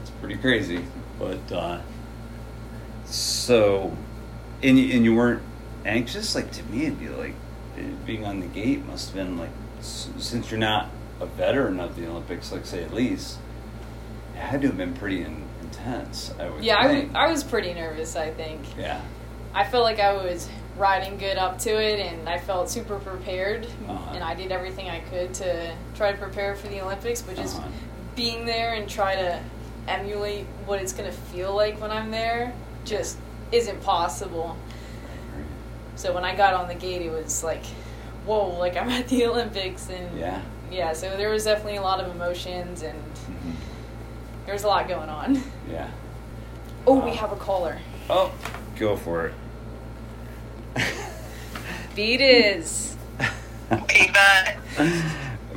It's pretty crazy. But uh, so, and you, and you weren't anxious. Like to me, it'd be like being on the gate must have been like since you're not a veteran of the Olympics, like say at least, it had to have been pretty in, intense. I would Yeah, I, I was pretty nervous, I think. yeah. I felt like I was riding good up to it, and I felt super prepared. Uh-huh. And I did everything I could to try to prepare for the Olympics, but just Uh-huh. being there and try to emulate what it's going to feel like when I'm there just isn't possible. So when I got on the gate, it was like, whoa, like I'm at the Olympics. And Yeah. Yeah, so there was definitely a lot of emotions, and Mhm. there was a lot going on. Yeah. Oh, we have a caller. Oh, go for it. Beat is. P-Butt.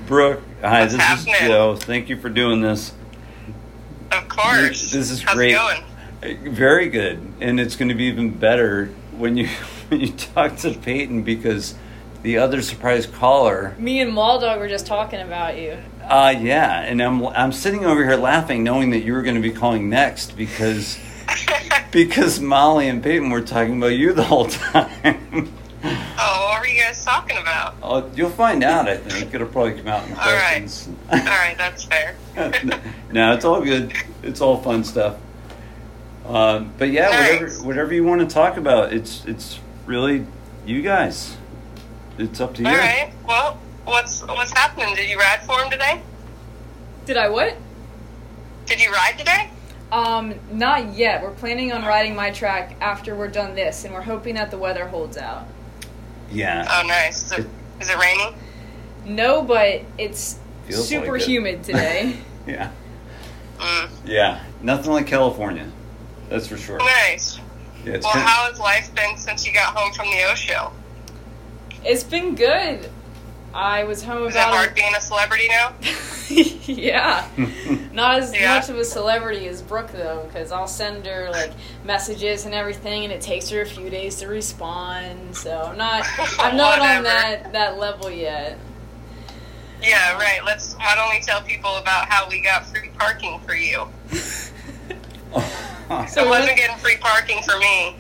Brooke, hi. What's this happening? is Joe. Thank you for doing this. Of course. This is How's great. it going? Very good, and it's going to be even better when you when you talk to Payton because the other surprise caller. Me and Maldog were just talking about you. Uh, yeah, and I'm I'm sitting over here laughing, knowing that you were going to be calling next because because Molly and Payton were talking about you the whole time. oh, what were you guys talking about? Oh, you'll find out. I think it'll probably come out in All right. questions. All right, that's fair. no, it's all good. It's all fun stuff. Um, but yeah, whatever Nice. whatever you want to talk about, it's it's really you guys. It's up to you. All right. Well, what's what's happening? Did you ride for him today? Did I what? Did you ride today? Um, not yet. We're planning on riding my track after we're done this, and we're hoping that the weather holds out. Yeah. Oh, nice. Is it, is it raining? No, but it's Feels super like it. humid today. Yeah. Mm. Yeah. Nothing like California. That's for sure. Nice. Yeah, Well, kind- how has life been since you got home from the O show? It's been good. I was home Is it about hard being a celebrity now? yeah. Not as Yeah. much of a celebrity as Brooke though, because I'll send her like messages and everything, and it takes her a few days to respond. So I'm not, I'm not on that that level yet. Yeah, right. Let's don't only tell people about how we got free parking for you? So oh. it wasn't getting free parking for me.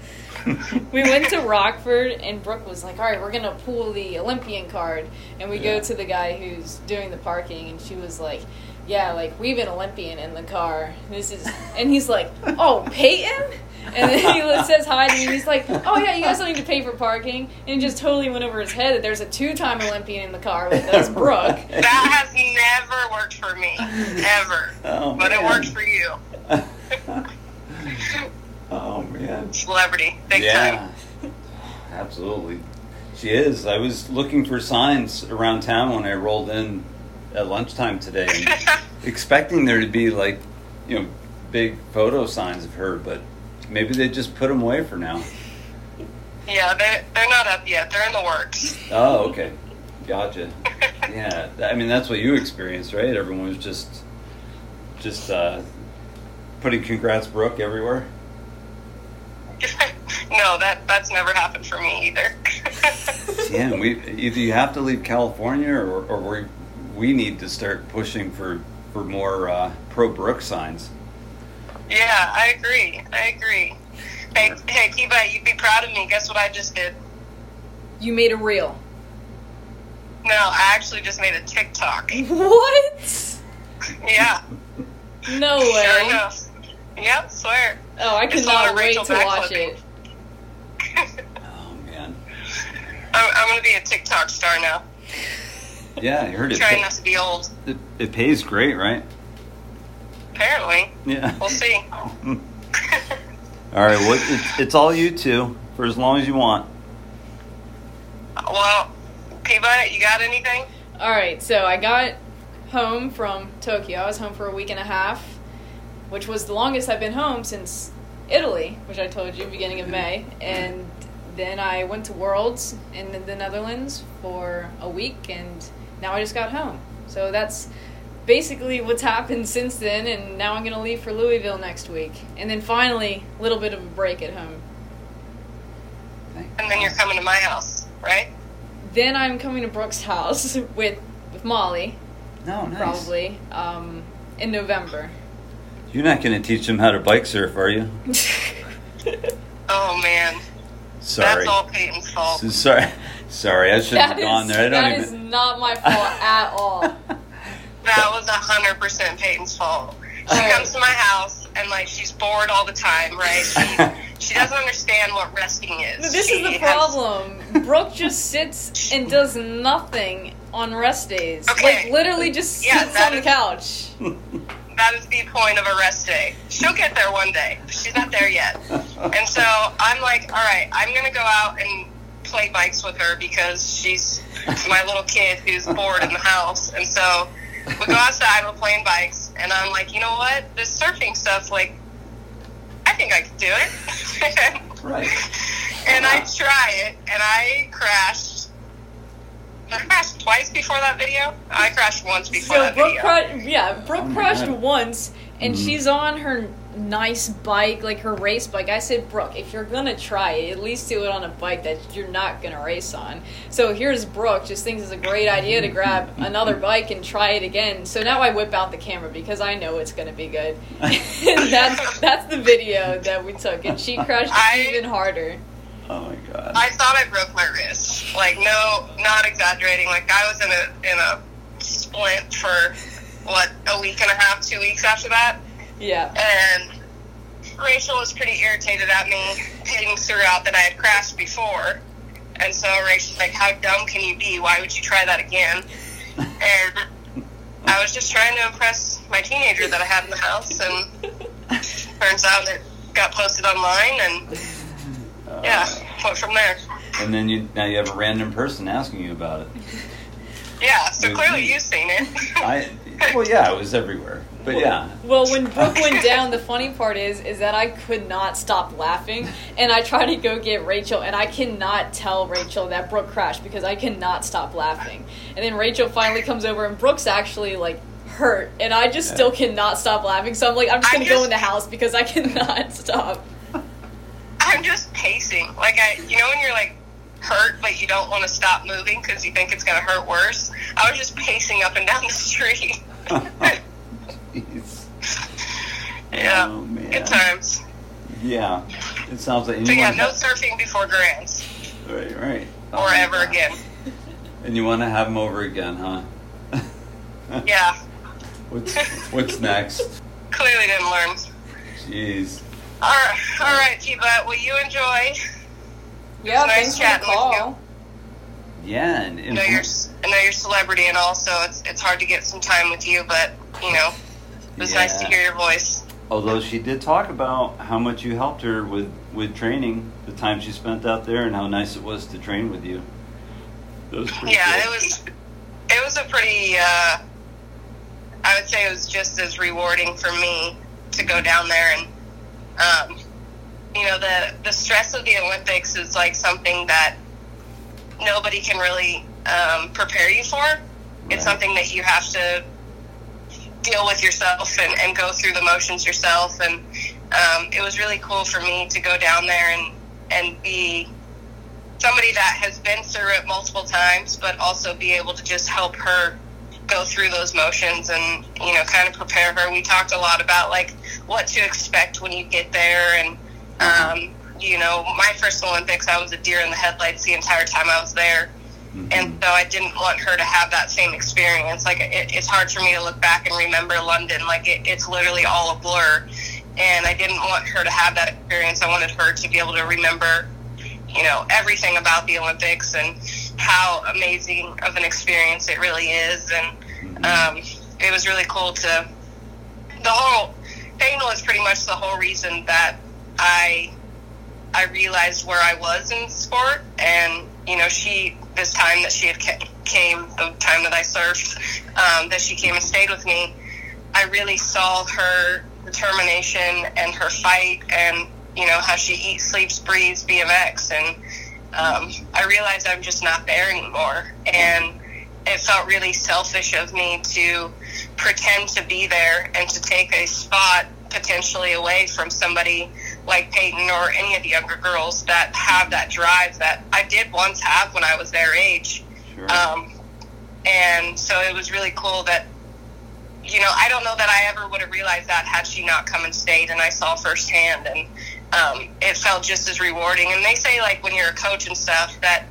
we went to Rockford, and Brooke was like, "All right, we're gonna pull the Olympian card," and we Yeah. go to the guy who's doing the parking, and she was like. Yeah, like we have an Olympian in the car. This is, and he's like, "Oh, Payton," and then he says hi to me. And he's like, "Oh yeah, you guys don't need to pay for parking." And it just totally went over his head that there's a two-time Olympian in the car with us, Brooke. That has never worked for me, ever. Oh, but it oh, man. works for you, man. celebrity, big yeah. time. Absolutely. She is. I was looking for signs around town when I rolled in at lunchtime today, expecting there to be like, you know, big photo signs of her, but maybe they just put them away for now. Yeah, they're they're not up yet. They're in the works. Oh, okay. Gotcha. Yeah, I mean that's what you experienced, right? Everyone was just, just uh, putting "Congrats, Brooke" everywhere. no, that that's never happened for me either. Yeah, we either you have to leave California, or, or we we need to start pushing for for more uh, pro Brooke signs. yeah, I agree. I agree. Hey, hey, Kiba, you'd be proud of me. Guess what I just did? You made a reel. No, I actually just made a TikTok. What? Yeah, No sure way. enough. Yep, swear. Oh, I It's cannot not wait Rachel to watch backflipping. it. Oh man, I'm, I'm gonna be a TikTok star now. yeah, I heard it. Trying not to be old. It, it pays great, right? Apparently, Yeah. we'll see. All right, well, it's, it's all you two for as long as you want. well, Kiba, you got anything? All right, so I got home from Tokyo. I was home for a week and a half, which was the longest I've been home since Italy, which I told you beginning of May. And then I went to Worlds in the Netherlands for a week, and now I just got home. So that's basically what's happened since then, and now I'm gonna leave for Louisville next week, and then finally a little bit of a break at home. And then you're coming to my house, right? Then I'm coming to Brooke's house with with Molly, No, nice. probably um, in November. You're not going to teach them how to bike surf, are you? Oh man, Sorry. that's all Payton's fault. So sorry. Sorry, I should have gone there. I don't that even. is not my fault at all. That was a hundred percent Payton's fault. She comes to my house and like she's bored all the time, right? She, she doesn't understand what resting is. This She is the has- problem. Brooke just sits and does nothing on rest days. Okay. Like literally just sits that on the is- couch. That is the point of a rest day. She'll get there one day. but She's not there yet. And so I'm like, all right, I'm gonna go out and play bikes with her because she's my little kid who's bored in the house. And so we go outside, we're playing bikes, and I'm like, you know what? This surfing stuff, like, I think I could do it. Right. and I try it, and I crashed. I crashed twice before that video. I crashed once before So that Brooke, video. cra- yeah, Brooke Oh crashed God. once, and Mhm. she's on her nice bike, like her race bike. I said, Brooke, if you're gonna try it, at least do it on a bike that you're not gonna race on. So here's Brooke, just thinks it's a great idea to grab another bike and try it again. So now I whip out the camera because I know it's gonna be good. and that's that's the video that we took, and she crashed I- even harder. Oh my god. I thought I broke my wrist. Like no, not exaggerating. Like I was in a in a splint for what a week and a half, two weeks after that, Yeah. and Rachel was pretty irritated at me. Payton throughout that I had crashed before, and so Rachel's like, "How dumb can you be? Why would you try that again?" And I was just trying to impress my teenager that I had in the house, and turns out it got posted online, and yeah, went from there. And then you now you have a random person asking you about it. Yeah, so With clearly me. you've seen it. I well, yeah, it was everywhere. But yeah, Well, when Brooke went down, the funny part is, is that I could not stop laughing, and I tried to go get Rachel, and I cannot tell Rachel that Brooke crashed because I cannot stop laughing. And then Rachel finally comes over, and Brooke's actually like hurt, and I just Yeah. still cannot stop laughing. So I'm like, I'm just gonna go in the house because I cannot stop. I'm just pacing. Like I, you know, when you're like hurt but you don't want to stop moving because you think it's gonna hurt worse. I was just pacing up and down the street. Jeez. yeah, Oh, man. good times. yeah. It sounds like. So yeah, no have- surfing before Grands Right, right. Oh or ever God. again. And you want to have them over again, huh? Yeah, What's What's next? clearly didn't learn. Jeez. All right, all right, T-Butt. Well, you enjoy. Yeah, nice thanks for the chatting with call. Yeah, and, I know you're, I know you're a celebrity and all, so it's it's hard to get some time with you. But you know, it was nice to hear your voice. although she did talk about how much you helped her with with training, the time she spent out there, and how nice it was to train with you. Was Yeah, cool. it was it was a pretty uh, I would say it was just as rewarding for me to go down there and um, you know the the stress of the Olympics is like something that nobody can really um, prepare you for. Right. It's something that you have to deal with yourself and, and go through the motions yourself. And um, it was really cool for me to go down there and and be somebody that has been through it multiple times, but also be able to just help her go through those motions and you know kind of prepare her. We talked a lot about like what to expect when you get there, and um, you know my first Olympics, I was a deer in the headlights the entire time I was there. Mhm. And so I didn't want her to have that same experience. Like it, it's hard for me to look back and remember London. Like it, it's literally all a blur. And I didn't want her to have that experience. I wanted her to be able to remember, you know, everything about the Olympics and how amazing of an experience it really is. And um, it was really cool to the whole. Payton is pretty much the whole reason that I I realized where I was in sport, and you know, she this time that she had came, the time that I surfed, um, that she came and stayed with me, I really saw her determination and her fight, and you know how she eats, sleeps, breathes BMX, and um, I realized I'm just not there anymore, and it felt really selfish of me to pretend to be there and to take a spot potentially away from somebody like Payton or any of the younger girls that have that drive that I did once have when I was their age. Sure. Um, and so it was really cool that, you know, I don't know that I ever would have realized that had she not come and stayed and I saw firsthand. And um, it felt just as rewarding. And they say, like, when you're a coach and stuff, that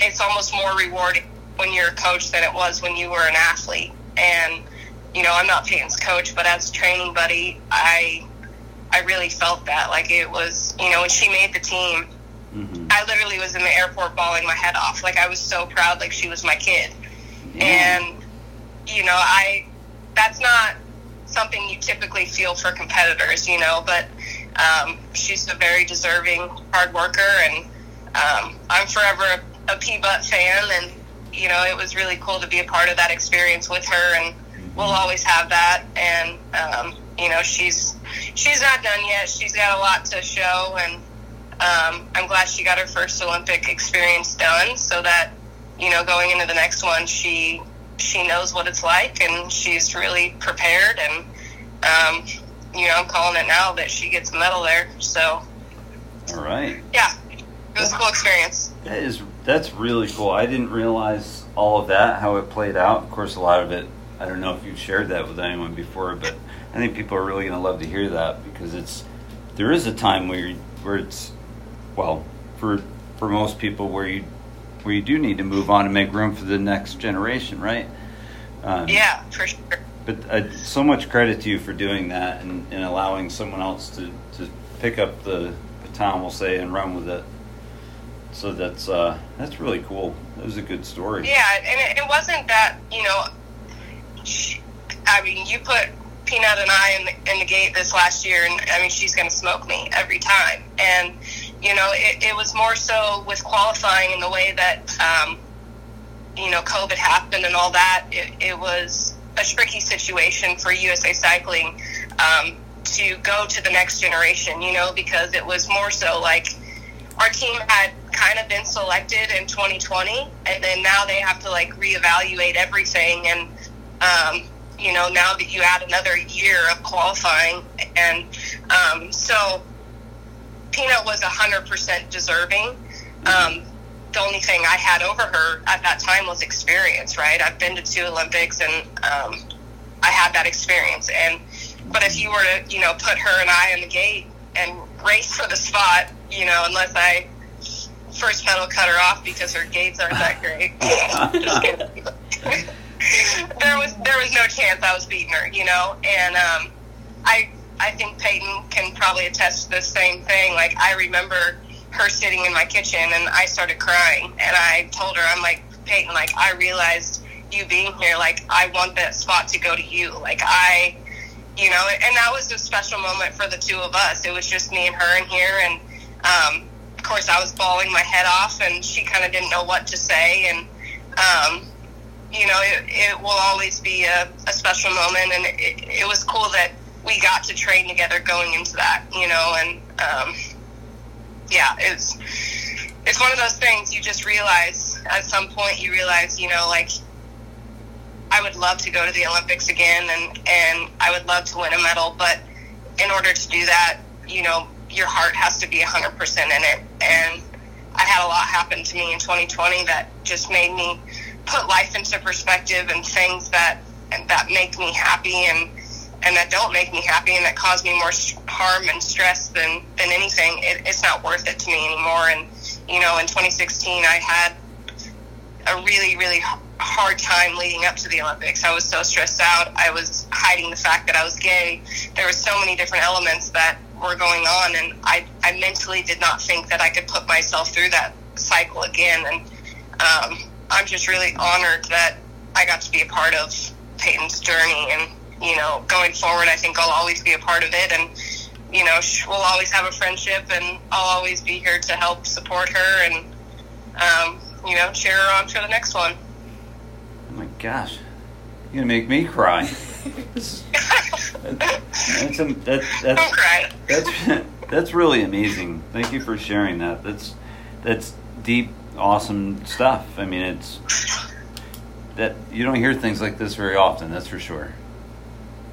it's almost more rewarding when you're a coach than it was when you were an athlete. And, you know, I'm not Payton's coach, but as a training buddy, I. I really felt that. Like it was, you know, when she made the team, hmm I literally was in the airport bawling my head off. Like I was so proud, like she was my kid. Yeah. And you know, I that's not something you typically feel for competitors, you know, but um, she's a very deserving hard worker, and um, I'm forever a, a P Butt fan, and you know, it was really cool to be a part of that experience with her, and we'll always have that. And um, you know, she's she's not done yet. She's got a lot to show, and um, I'm glad she got her first Olympic experience done, so that you know, going into the next one, she she knows what it's like, and she's really prepared. And um, you know, I'm calling it now that she gets a medal there. So All right. yeah, it was a cool experience. That is that's really cool. I didn't realize all of that how it played out. Of course, a lot of it. I don't know if you've shared that with anyone before, but I think people are really going to love to hear that because it's there is a time where you, where it's well for for most people where you where you do need to move on and make room for the next generation, right? Um, Yeah, for sure. But uh, so much credit to you for doing that and, and allowing someone else to, to pick up the baton, we'll say, and run with it. So that's uh, that's really cool. That was a good story. Yeah, and it, it wasn't that you know. She, I mean, you put Peanut and I in the, in the gate this last year, and I mean, she's going to smoke me every time. And you know, it, it was more so with qualifying in the way that um, you know COVID happened and all that. It, it was a tricky situation for USA Cycling um, to go to the next generation. You know, because it was more so like our team had kind of been selected in 2020 and then now they have to like reevaluate everything. And um, you know now that you add another year of qualifying and um, so peanut was 100% deserving. Um, the only thing i had over her at that time was experience right? I've been to two olympics and um, i had that experience. And but if you were to you know put her and i in the gate and race for the spot you know unless i first pedal cut her off because her gates aren't that great Just kidding. there was there was no chance I was beating her, you know. And um, I I think Payton can probably attest to the same thing. Like I remember her sitting in my kitchen and I started crying and I told her I'm like Payton, like I realized you being here, like I want that spot to go to you. Like I, you know, and that was a special moment for the two of us. It was just me and her in here, and um, of course I was bawling my head off, and she kind of didn't know what to say, and um, you know, it, it will always be a, a special moment, and it, it was cool that we got to train together going into that, you know, and um, yeah, it's it's one of those things you just realize at some point you realize, you know, like I would love to go to the Olympics again, and and I would love to win a medal, but in order to do that, you know, your heart has to be 100% in it, and I had a lot happen to me in 2020 that just made me put life into perspective and things that that make me happy and and that don't make me happy and that cause me more harm and stress than than anything. It, it's not worth it to me anymore. And you know in 2016 i had a really really hard time leading up to the olympics. I was so stressed out. I was hiding the fact that i was gay. There were so many different elements that were going on and i i mentally did not think that i could put myself through that cycle again. And um, i'm just really honored that i got to be a part of payton's journey. And you know going forward i think i'll always be a part of it. And you know we'll always have a friendship and i'll always be here to help support her and um, you know cheer her on for the next one. Oh my gosh, you're gonna make me cry. This is- that's a, that, don't that's cry that's that's really amazing. Thank you for sharing that. That's that's deep, awesome stuff. I mean, it's that you don't hear things like this very often. That's for sure.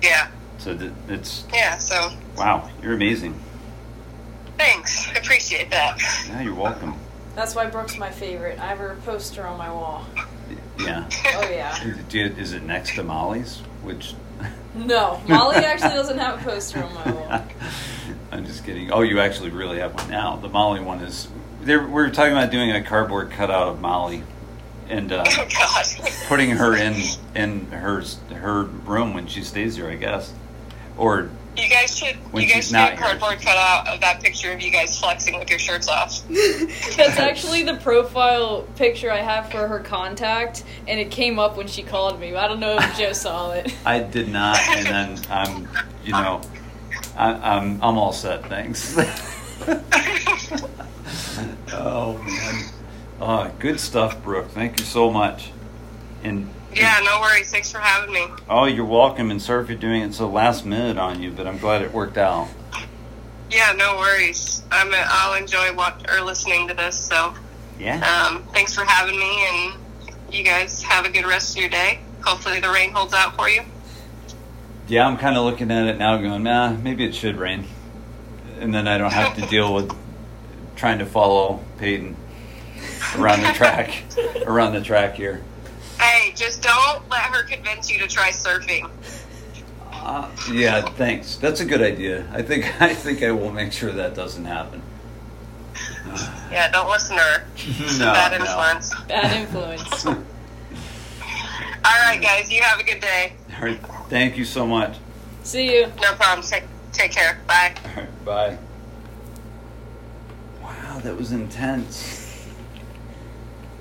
Yeah. So th- it's Yeah. So wow, you're amazing. thanks. I appreciate that. Yeah, you're welcome. That's why Brooke's my favorite. I have her poster on my wall. Yeah. Oh yeah. Do you, is it next to Molly's? Which No, Molly actually doesn't have a poster on my wall. I'm just kidding. Oh, you actually really have one now. The Molly one is. There, We're talking about doing a cardboard cutout of Molly, and uh, Oh putting her in in her her room when she stays here. I guess, or You guys should. When you guys should not get here. cardboard cutout of that picture of you guys flexing with your shirts off. That's actually the profile picture I have for her contact, and it came up when she called me. I don't know if Joe saw it. I did not. And then I'm, you know, I, I'm I'm all set. Thanks. oh man. Oh, good stuff, Brooke. Thank you so much. And Yeah, no worries. Thanks for having me. Oh, you're welcome, and sorry for doing it so last minute on you, but I'm glad it worked out. Yeah, no worries. I'm. I'll enjoy watch or listening to this. So, Yeah. um, thanks for having me, and you guys have a good rest of your day. Hopefully, the rain holds out for you. Yeah, I'm kind of looking at it now, going, nah, maybe it should rain, and then I don't have to deal with trying to follow Payton around the track, around the track here. Hey, just don't let her convince you to try surfing. Uh, yeah, thanks. That's a good idea. I think I think I will make sure that doesn't happen. Yeah, don't listen to her. No, Bad no. influence. Bad influence. All right, guys. You have a good day. All right, thank you so much. See you. No problem. Take, take care. Bye. All right, bye. Wow, that was intense.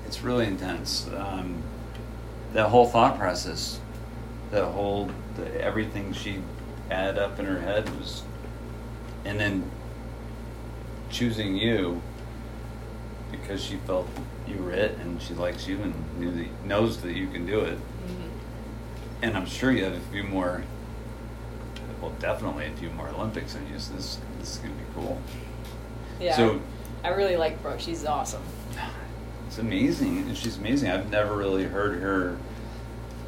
It's really intense. Um, that whole thought process, that whole the, everything she had up in her head was, and then choosing you because she felt you were it, and she likes you, and knew that, knows that you can do it. Mm-hmm. And I'm sure you have a few more well, definitely a few more Olympics in you. So this this is gonna be cool. Yeah. So I really like Brooke. She's awesome. it's amazing. She's amazing. I've never really heard her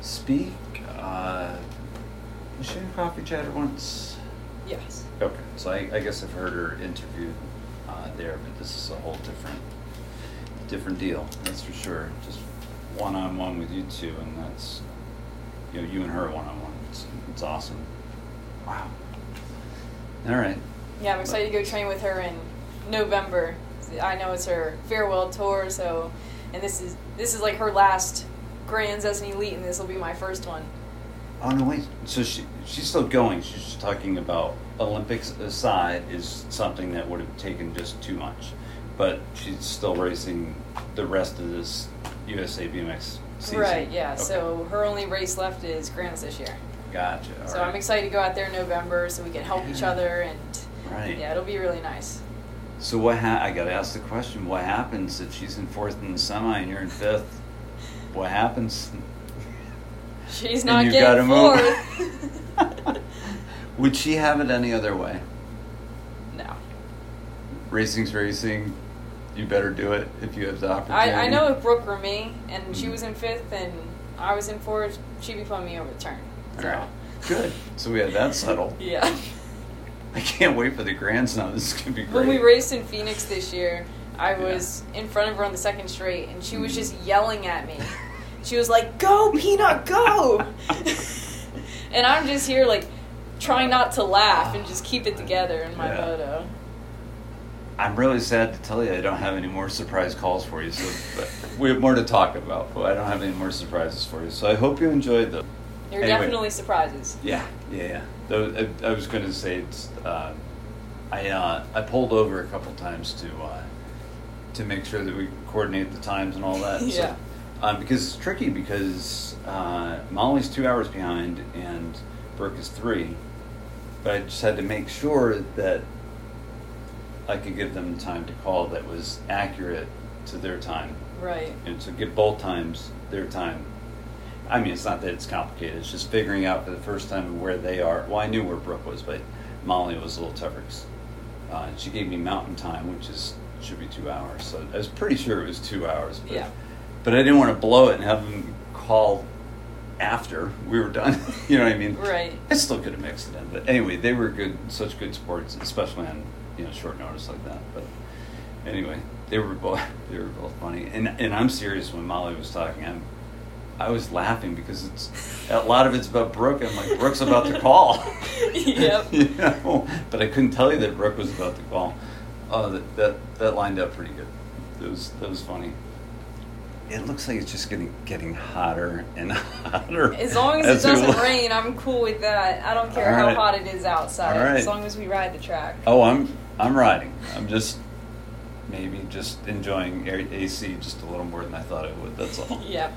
speak. Uh, was she in Coffee Chatter once? Yes. Okay, so I, I guess I've heard her interviewed uh, there, but this is a whole different different deal. That's for sure. Just one on one with you two, and that's you know you and her one on one. It's it's awesome. Wow. All right. Yeah, I'm excited to go train with her in November. I know it's her farewell tour, so and this is this is like her last grands as an elite, and this will be my first one. Oh no, wait. So she she's still going. She's just talking about Olympics aside is something that would have taken just too much, but she's still racing the rest of this USA BMX season. Right. Yeah. Okay. So her only race left is grands this year. gotcha. All so right. I'm excited to go out there in November so we can help each other and Right. yeah, it'll be really nice. So what? Ha- I got to ask the question: What happens if she's in fourth in the semi and you're in fifth? What happens? She's not you getting fourth. Would she have it any other way? no. Racing's racing. You better do it if you have the opportunity. I, I know if Brooke were me and she Mhm. was in fifth and I was in fourth, she'd be putting me over the turn. So, right. Good. So we had that settled. yeah. I can't wait for the grands now. This is gonna be great. When we raced in Phoenix this year, I was in front of her on the second straight and she was just yelling at me. She was like, Go, Peanut, go! and I'm just here, like, trying not to laugh and just keep it together in my Yeah. photo. I'm really sad to tell you I don't have any more surprise calls for you. So but we have more to talk about, but I don't have any more surprises for you. So I hope you enjoyed them. There are Anyway. definitely surprises. Yeah, yeah, yeah. Though I, I was going to say, it's, uh, I uh, I pulled over a couple times to uh, to make sure that we coordinate the times and all that. Yeah. So, um, because it's tricky because uh, Molly's two hours behind and Brooke is three, but I just had to make sure that I could give them time to call that was accurate to their time Right. and to give both times their time. I mean, it's not that it's complicated. It's just figuring out for the first time where they are. Well, I knew where Brooke was, but Molly was a little tougher. 'cause, Uh, she gave me mountain time, which is should be two hours. So I was pretty sure it was two hours. But, Yeah. But I didn't want to blow it and have them call after we were done. you know what I mean? Right. I still could have mixed it in, but anyway, they were good, such good sports, especially on you know short notice like that. But anyway, they were both they were both funny, and and I'm serious when Molly was talking. I'm I was laughing because it's a lot of it's about Brooke. I'm like Brooke's about to call. Yep. you know, but I couldn't tell you that Brooke was about to call. Oh, that that that lined up pretty good. That was that was funny. It looks like it's just getting getting hotter and hotter. As long as, it doesn't look- rain, I'm cool with that. I don't care All how hot it is outside. All right. As long as we ride the track. Oh, I'm I'm riding. I'm just maybe just enjoying air- AC just a little more than I thought I would. That's all. Yep.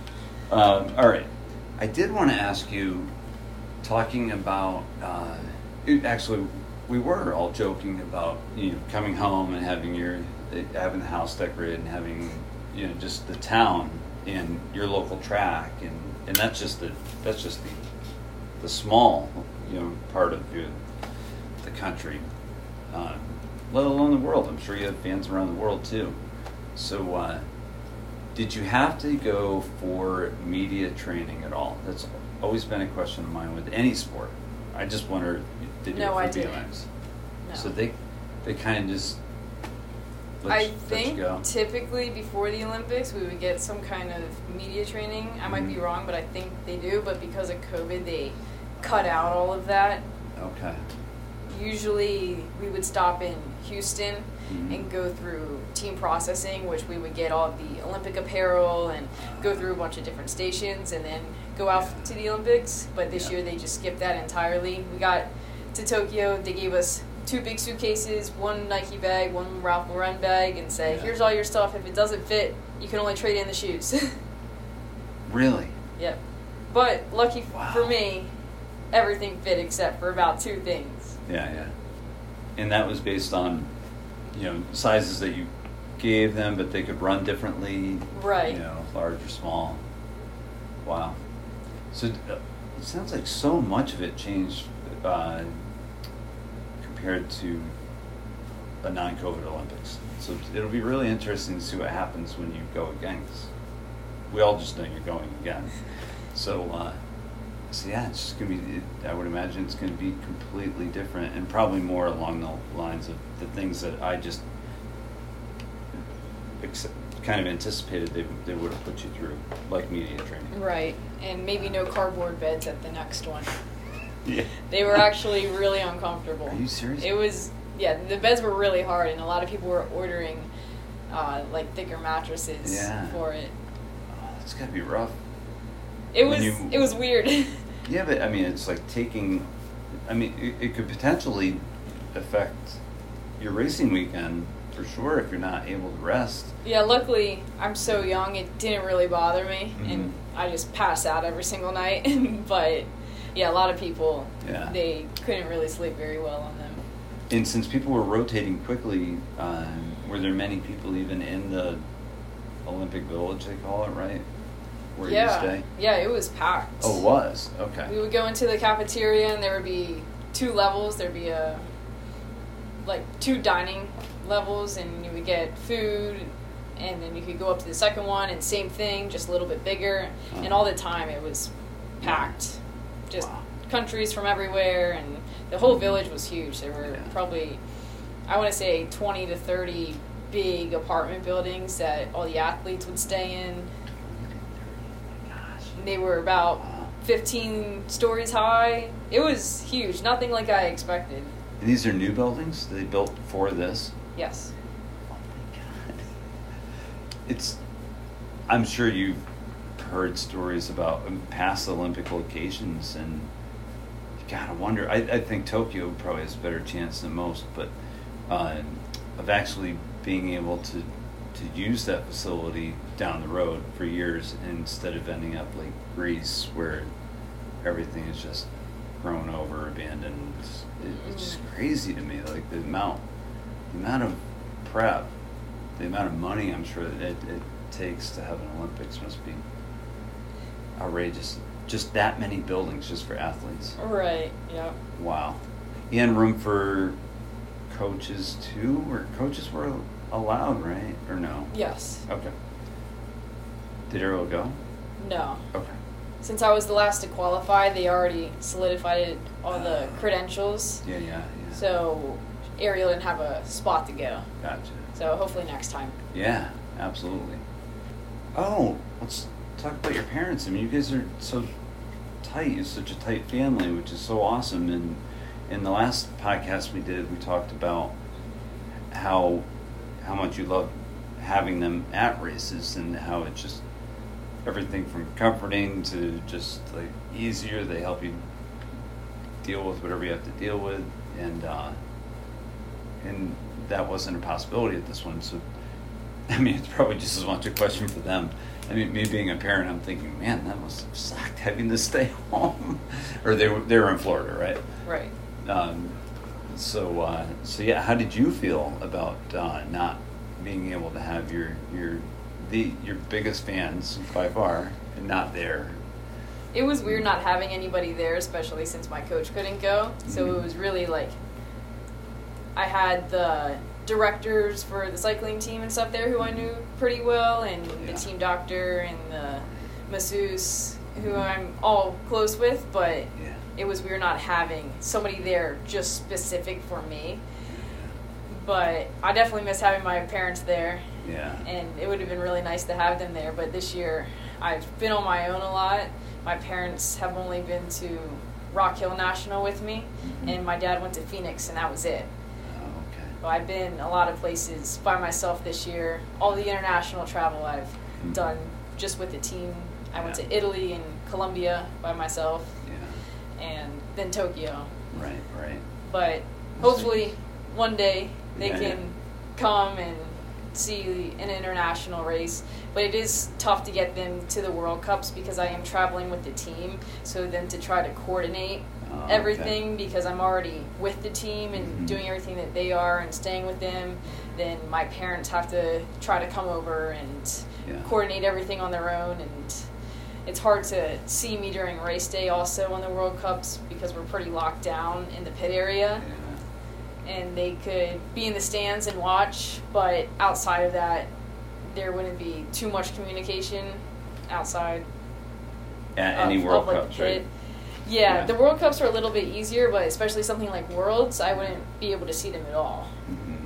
Um, all right. I did want to ask you, talking about, uh, actually, we were all joking about you know coming home and having your having the house decorated and having you know just the town and your local track and and that's just the that's just the the small you know part of your, the country, um, let alone the world. I'm sure you have fans around the world too. So. Uh, did you have to go for media training at all? That's always been a question of mine with any sport. I just wonder, did you No, for I didn't. No. So they, they kind of just. I you- let you think typically before the Olympics we would get some kind of media training. I might be Mhm. wrong, but I think they do. But because of COVID, they cut out all of that. Okay. Usually we would stop in Houston Mhm. and go through team processing, which we would get all of the Olympic apparel and go through a bunch of different stations and then go out Yeah. to the Olympics. But this Yeah. year they just skipped that entirely. We got to Tokyo, they gave us two big suitcases, one Nike bag, one Ralph Lauren bag, and say, Yeah. here's all your stuff. If it doesn't fit, you can only trade in the shoes. Really? yep. But lucky Wow. for me, everything fit except for about two things. Yeah, yeah. And that was based on, you know, sizes that you gave them, but they could run differently. Right. You know, large or small. Wow. So uh, it sounds like so much of it changed uh, compared to a non-COVID Olympics. So it'll be really interesting to see what happens when you go again. we all just know you're going again. So, uh, so yeah, it's just gonna be. I would imagine it's gonna be completely different, and probably more along the lines of the things that I just kind of anticipated they they would have put you through, like media training. Right. And maybe no cardboard beds at the next one. Yeah. They were actually really uncomfortable. Are you serious? It was, yeah, the beds were really hard, and a lot of people were ordering uh, like thicker mattresses Yeah. for it. Oh, that's gotta be rough. It When was, you- it was weird. Yeah, but I mean, it's like taking. I mean, it, it could potentially affect your racing weekend for sure if you're not able to rest. yeah, luckily I'm so young, it didn't really bother me, Mhm. and I just pass out every single night. but yeah, a lot of people, Yeah. they couldn't really sleep very well on them. And since people were rotating quickly, um, were there many people even in the Olympic Village? They call it right, where yeah, you stay. yeah, it was packed. Oh, it was okay. We would go into the cafeteria and there would be two levels. There'd be a like two dining levels and you would get food and then you could go up to the second one and same thing, just a little bit bigger. And Uh-huh. all the time it was packed. Just Wow. countries from everywhere and the whole village was huge. There were Yeah. probably I want to say 20 to 30 big apartment buildings that all the athletes would stay in. Gosh. They were about Wow. 15 stories high. It was huge, nothing like I expected. And these are new buildings they built for this. Yes. Oh my god. It's I'm sure you've heard stories about past Olympic locations and you gotta wonder I, I think Tokyo probably has a better chance than most, but uh, of actually being able to to use that facility down the road for years instead of ending up like Greece where everything is just grown over, abandoned. It's, it's just crazy to me, like the amount, the amount of prep, the amount of money I'm sure that it, it takes to have an Olympics must be outrageous. Just that many buildings just for athletes. Right, yeah. Wow. And room for coaches too, or coaches were allowed, right? Or no? Yes. Okay. Did Errol go? No. Okay. since I was the last to qualify, they already solidified all the ah. credentials. Yeah, yeah, yeah. So Ariel didn't have a spot to go. Gotcha. So hopefully next time. Yeah, absolutely. Oh, let's talk about your parents. I mean, you guys are so tight. You're such a tight family, which is so awesome. And in the last podcast we did, we talked about how how much you love having them at races and how it's just everything from comforting to just like easier. They help you deal with whatever you have to deal with, and uh, and that wasn't a possibility at this one. So, I mean, it's probably just as much a question for them. I mean, me being a parent, I'm thinking, man, that must have sucked having to stay home. or they were they were in Florida, right? Right. Um, so uh, so yeah, how did you feel about uh, not being able to have your your the your biggest fans by far and not there? It was weird not having anybody there, especially since my coach couldn't go. So Mhm. it was really like I had the directors for the cycling team and stuff there who I knew pretty well, and Yeah. the team doctor and the masseuse who I'm all close with. But Yeah. it was weird not having somebody there just specific for me. But I definitely miss having my parents there Yeah. and it would have been really nice to have them there. But this year, I've been on my own a lot. My parents have only been to Rock Hill National with me, Mhm. and my dad went to Phoenix, and that was it. But I've been a lot of places by myself this year. All the international travel I've Mhm. done just with the team. I went to Italy and Colombia by myself, Yeah. and then Tokyo. Right. Right. But hopefully, one day they Yeah, can yeah. come and see an international race. But it is tough to get them to the World Cups because I am traveling with the team. So then to try to coordinate Oh, okay. everything because I'm already with the team and Mhm. doing everything that they are and staying with them, then my parents have to try to come over and Yeah. coordinate everything on their own and it's hard to see me during race day also on the World Cups because we're pretty locked down in the pit area Yeah. And they could be in the stands and watch, but outside of that, there wouldn't be too much communication outside At of, any World like, Cups, right? Yeah, Yeah. the World Cups are a little bit easier, but especially something like Worlds, I wouldn't be able to see them at all. Mhm.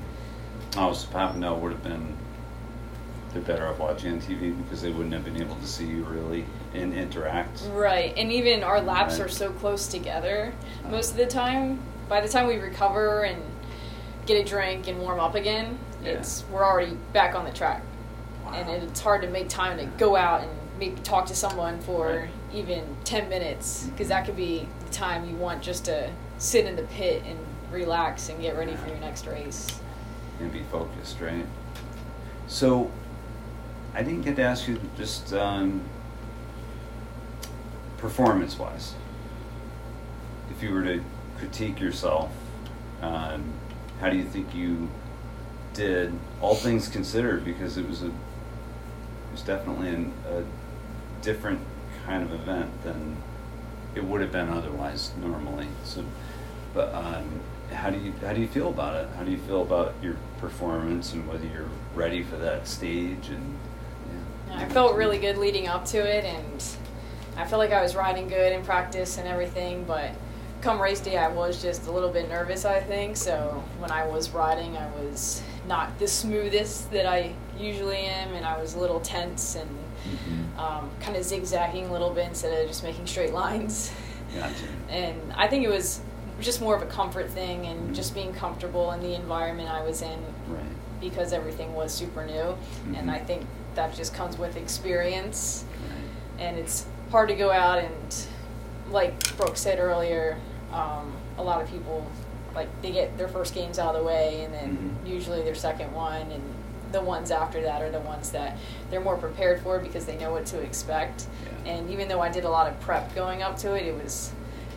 Oh, so Papano would have been. They're better off watching on TV because they wouldn't have been able to see you really and interact. Right, and even our laps Right. are so close together Oh. most of the time. By the time we recover and get a drink and warm up again, Yeah. it's we're already back on the track. and Wow. it's hard to make time to go out and maybe talk to someone for Right. even 10 minutes because that could be the time you want just to sit in the pit and relax and get ready for your next race and be focused, right? So, I didn't get to ask you just um, performance wise. If you were to critique yourself, how do you think you did, all things considered? Because it was a, it was definitely an, a different kind of event than it would have been otherwise normally. So, but um, how do you how do you feel about it? How do you feel about your performance and whether you're ready for that stage? And yeah. i felt really good leading up to it and i felt like i was riding good in practice and everything but come race day i was just a little bit nervous i think so when i was riding i was not the smoothest that i usually am and i was a little tense and Mhm. um, kind of zigzagging a little bit instead of just making straight lines. Gotcha. And I think it was just more of a comfort thing and Mhm. just being comfortable in the environment I was in Right. because everything was super new. And Mhm. I think that just comes with experience. Right. And it's hard to go out and, like Brooke said earlier, um, a lot of people like they get their first games out of the way and then Mhm. usually their second one and the ones after that are the ones that they're more prepared for because they know what to expect. Yeah. And even though I did a lot of prep going up to it, it was,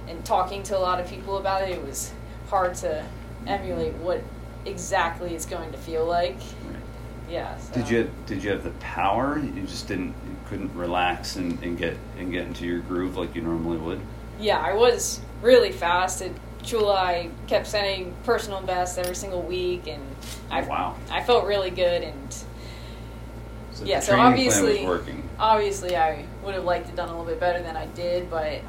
and talking to a lot of people about it, it was hard to emulate what exactly it's going to feel like. Right. Yeah. So. Did you did you have the power? You just didn't you couldn't relax and, and get and get into your groove like you normally would. Yeah, I was really fast at Chula. I kept setting personal bests every single week, and I oh, Wow. I felt really good and So Yeah, so obviously- plan was working. obviously I would have liked to done a little bit better than I did, but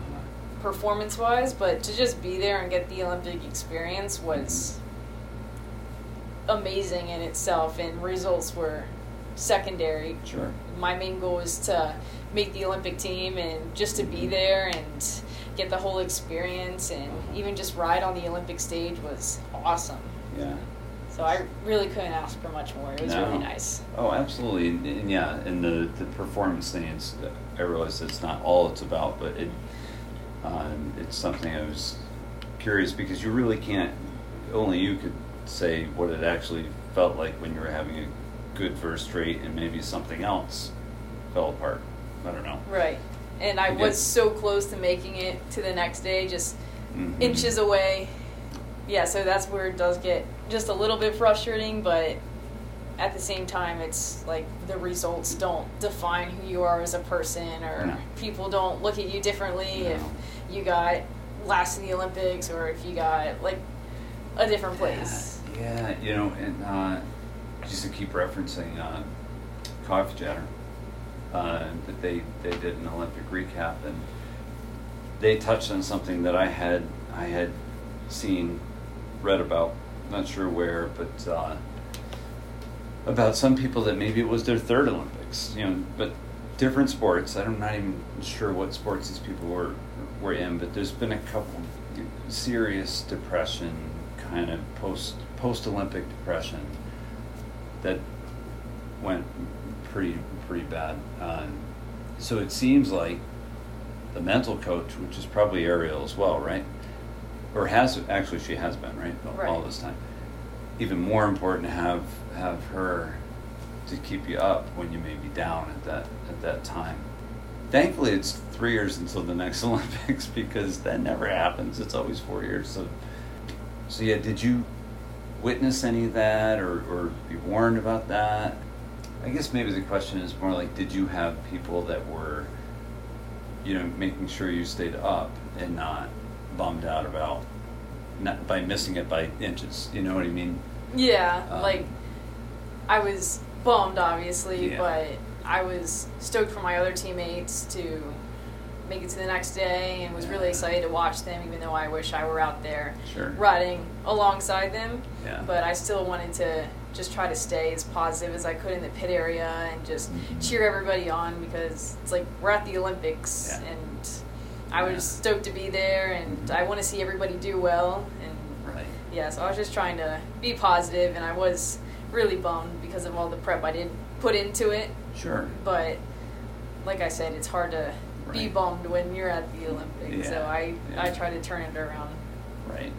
performance wise, but to just be there and get the Olympic experience was amazing in itself, and results were secondary. Sure. My main goal was to make the Olympic team and just to be mm-hmm. there and get the whole experience, and even just ride on the Olympic stage was awesome. Yeah. So I really couldn't ask for much more. It was No. really nice. Oh, absolutely, and, and yeah, and the the performance thing is, I realize it's not all it's about, but it, um, it's something I was curious because you really can't. Only you could say what it actually felt like when you were having a good first straight, and maybe something else fell apart. I don't know. Right. And I was so close to making it to the next day, just Mhm. inches away. Yeah, so that's where it does get just a little bit frustrating, but at the same time, it's like the results don't define who you are as a person, or No. people don't look at you differently if you got last in the Olympics or if you got like a different place. Yeah, you know, and uh, just to keep referencing uh, Coffee Chatter, uh, that they they did an Olympic recap, and they touched on something that I had I had seen, read about, not sure where, but uh, about some people that maybe it was their third Olympics, you know, but different sports. I'm not even sure what sports these people were were in, but there's been a couple serious depression, kind of post post Olympic depression that went pretty pretty bad. Um, so it seems like the mental coach, which is probably Ariel as well, right? Or has actually she has been right all, all Right. this time. Even more important to have have her to keep you up when you may be down at that at that time. Thankfully, it's three years until the next Olympics because that never happens. It's always four years. So, so yeah, did you witness any of that or, or be warned about that? I guess maybe the question is more like, did you have people that were, you know, making sure you stayed up and not bummed out about not by missing it by inches? You know what I mean? Yeah, Um, like I was bummed, obviously, Yeah. but I was stoked for my other teammates to make it to the next day, and was really excited to watch them. Even though I wish I were out there Sure. riding alongside them, Yeah. but I still wanted to just try to stay as positive as I could in the pit area and just Mhm. cheer everybody on because it's like we're at the Olympics Yeah. and I was Yeah. stoked to be there and Mhm. I want to see everybody do well and Right. yeah, so I was just trying to be positive, and I was really bummed because of all the prep I didn't put into it. Sure. But like I said, it's hard to be bummed when you're at the Olympics. So Yeah, I I yeah. try to turn it around. Right.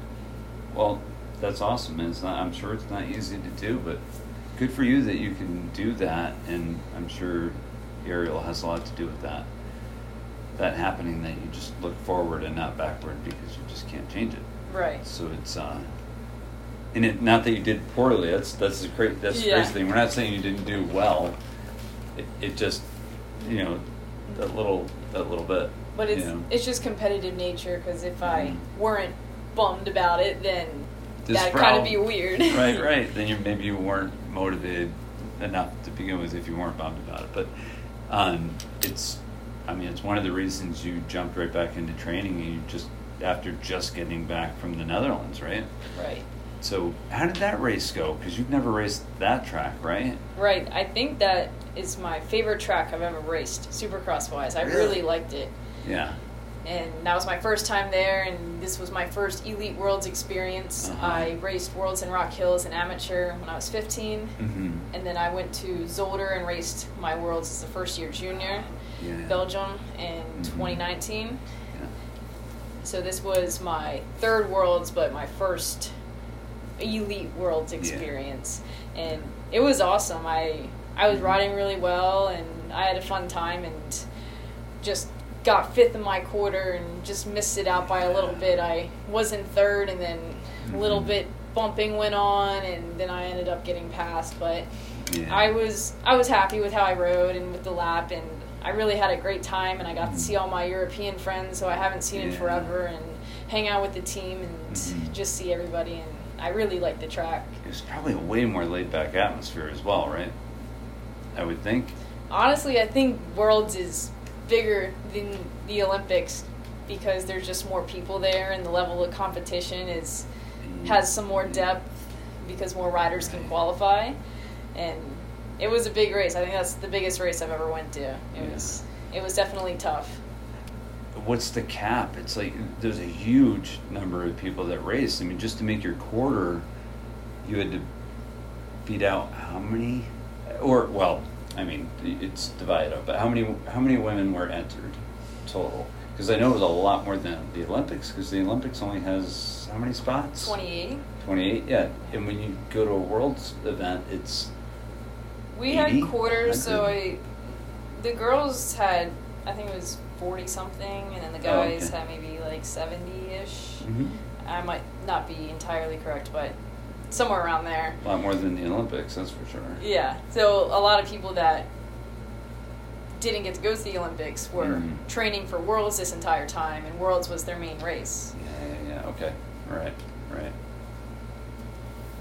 Well, that's awesome. And it's not. I'm sure it's not easy to do, but good for you that you can do that. And I'm sure Ariel has a lot to do with that. That happening, that you just look forward and not backward because you just can't change it. Right. So it's. uh and it, not that you did poorly. That's that's the great. That's the Yeah. crazy thing. We're not saying you didn't do well. It, it just, you know, that little that little bit. But it's you know. it's just competitive nature because if I Mhm. weren't bummed about it, then that'd kind of be weird. right, right. Then you maybe you weren't motivated enough to begin with if you weren't bummed about it. But um, it's, I mean, it's one of the reasons you jumped right back into training. And you just after just getting back from the Netherlands, right? right. So how did that race go? Because you've never raced that track, right? Right. I think that is my favorite track I've ever raced, Supercross wise. I Really? really liked it. Yeah. And that was my first time there and this was my first elite worlds experience Uh-huh. i raced worlds in rock hill as an amateur when i was 15 Mm-hmm. and then i went to zolder and raced my worlds as a first year junior Yeah. belgium in Mhm. 2019 Yeah. so this was my third worlds but my first elite worlds Yeah. experience and it was awesome i i was riding really well and i had a fun time and just got fifth in my quarter and just missed it out by a little bit i was in third and then a little Mhm. bit bumping went on and then i ended up getting passed but Yeah. I was I was happy with how I rode and with the lap, and I really had a great time. And I got to see all my European friends who I haven't seen in Mm-hmm. Forever, and hang out with the team and Mhm. just see everybody. And I really liked the track. It was probably a way more laid back atmosphere as well, right? I would think. honestly, I think Worlds is bigger than the Olympics because there's just more people there, and the level of competition is has some more mm-hmm. depth because more riders can qualify, and it was a big race. I think that's the biggest race I've ever went to. It Yeah. was it was definitely tough. What's the cap? It's like there's a huge number of people that race. I mean, just to make your quarter, you had to beat out how many? Or well, I mean, it's divided up. But how many? How many women were entered total? Because I know it was a lot more than the Olympics. Because the Olympics only has how many spots? Twenty eight. 28, yeah. And when you go to a world's event, it's We 80? had quarters, so I, the girls had I think it was forty something, and then the Oh, guys okay. had maybe like seventy ish. Mhm. I might not be entirely correct, but somewhere around there. a lot more than the Olympics, that's for sure. Yeah. So a lot of people that didn't get to go to the Olympics were Mhm. training for Worlds this entire time, and Worlds was their main race. Yeah, yeah, yeah. Okay. Right, right.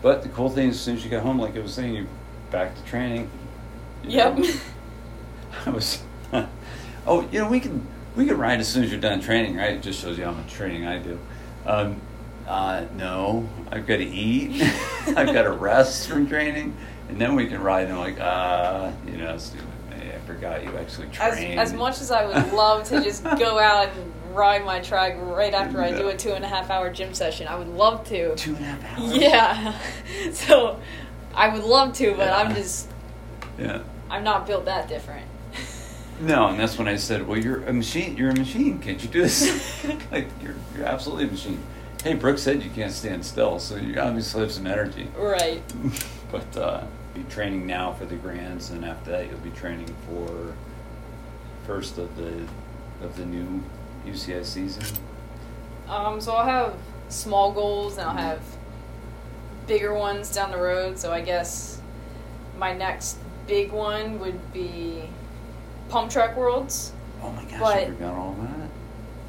But the cool thing is, as soon as you get home, like I was saying, you're back to training. you Yep. know. I was. oh, you know, we can we can ride as soon as you're done training, right? It just shows you how much training I do. Um, uh, no, I've got to eat. I've got to rest from training, and then we can ride. And I'm like, uh, you know, stupid. I forgot you actually As, as much as I would love to just go out and ride my track right after I do a two and a half hour gym session, I would love to. two and a half hours. Yeah. So I would love to, but I'm just Yeah. I'm not built that different. No, and that's when I said, "Well, you're a machine. You're a machine. Can't you do this? like you're you're absolutely a machine." Hey, Brooke said you can't stand still, so you obviously have some energy. right. but uh, be training now for the grands, and after that, you'll be training for first of the of the new UCI season. Um, so I'll have small goals and I'll have bigger ones down the road. So I guess my next big one would be Pump Track Worlds, Oh my gosh, I But- forgot all that.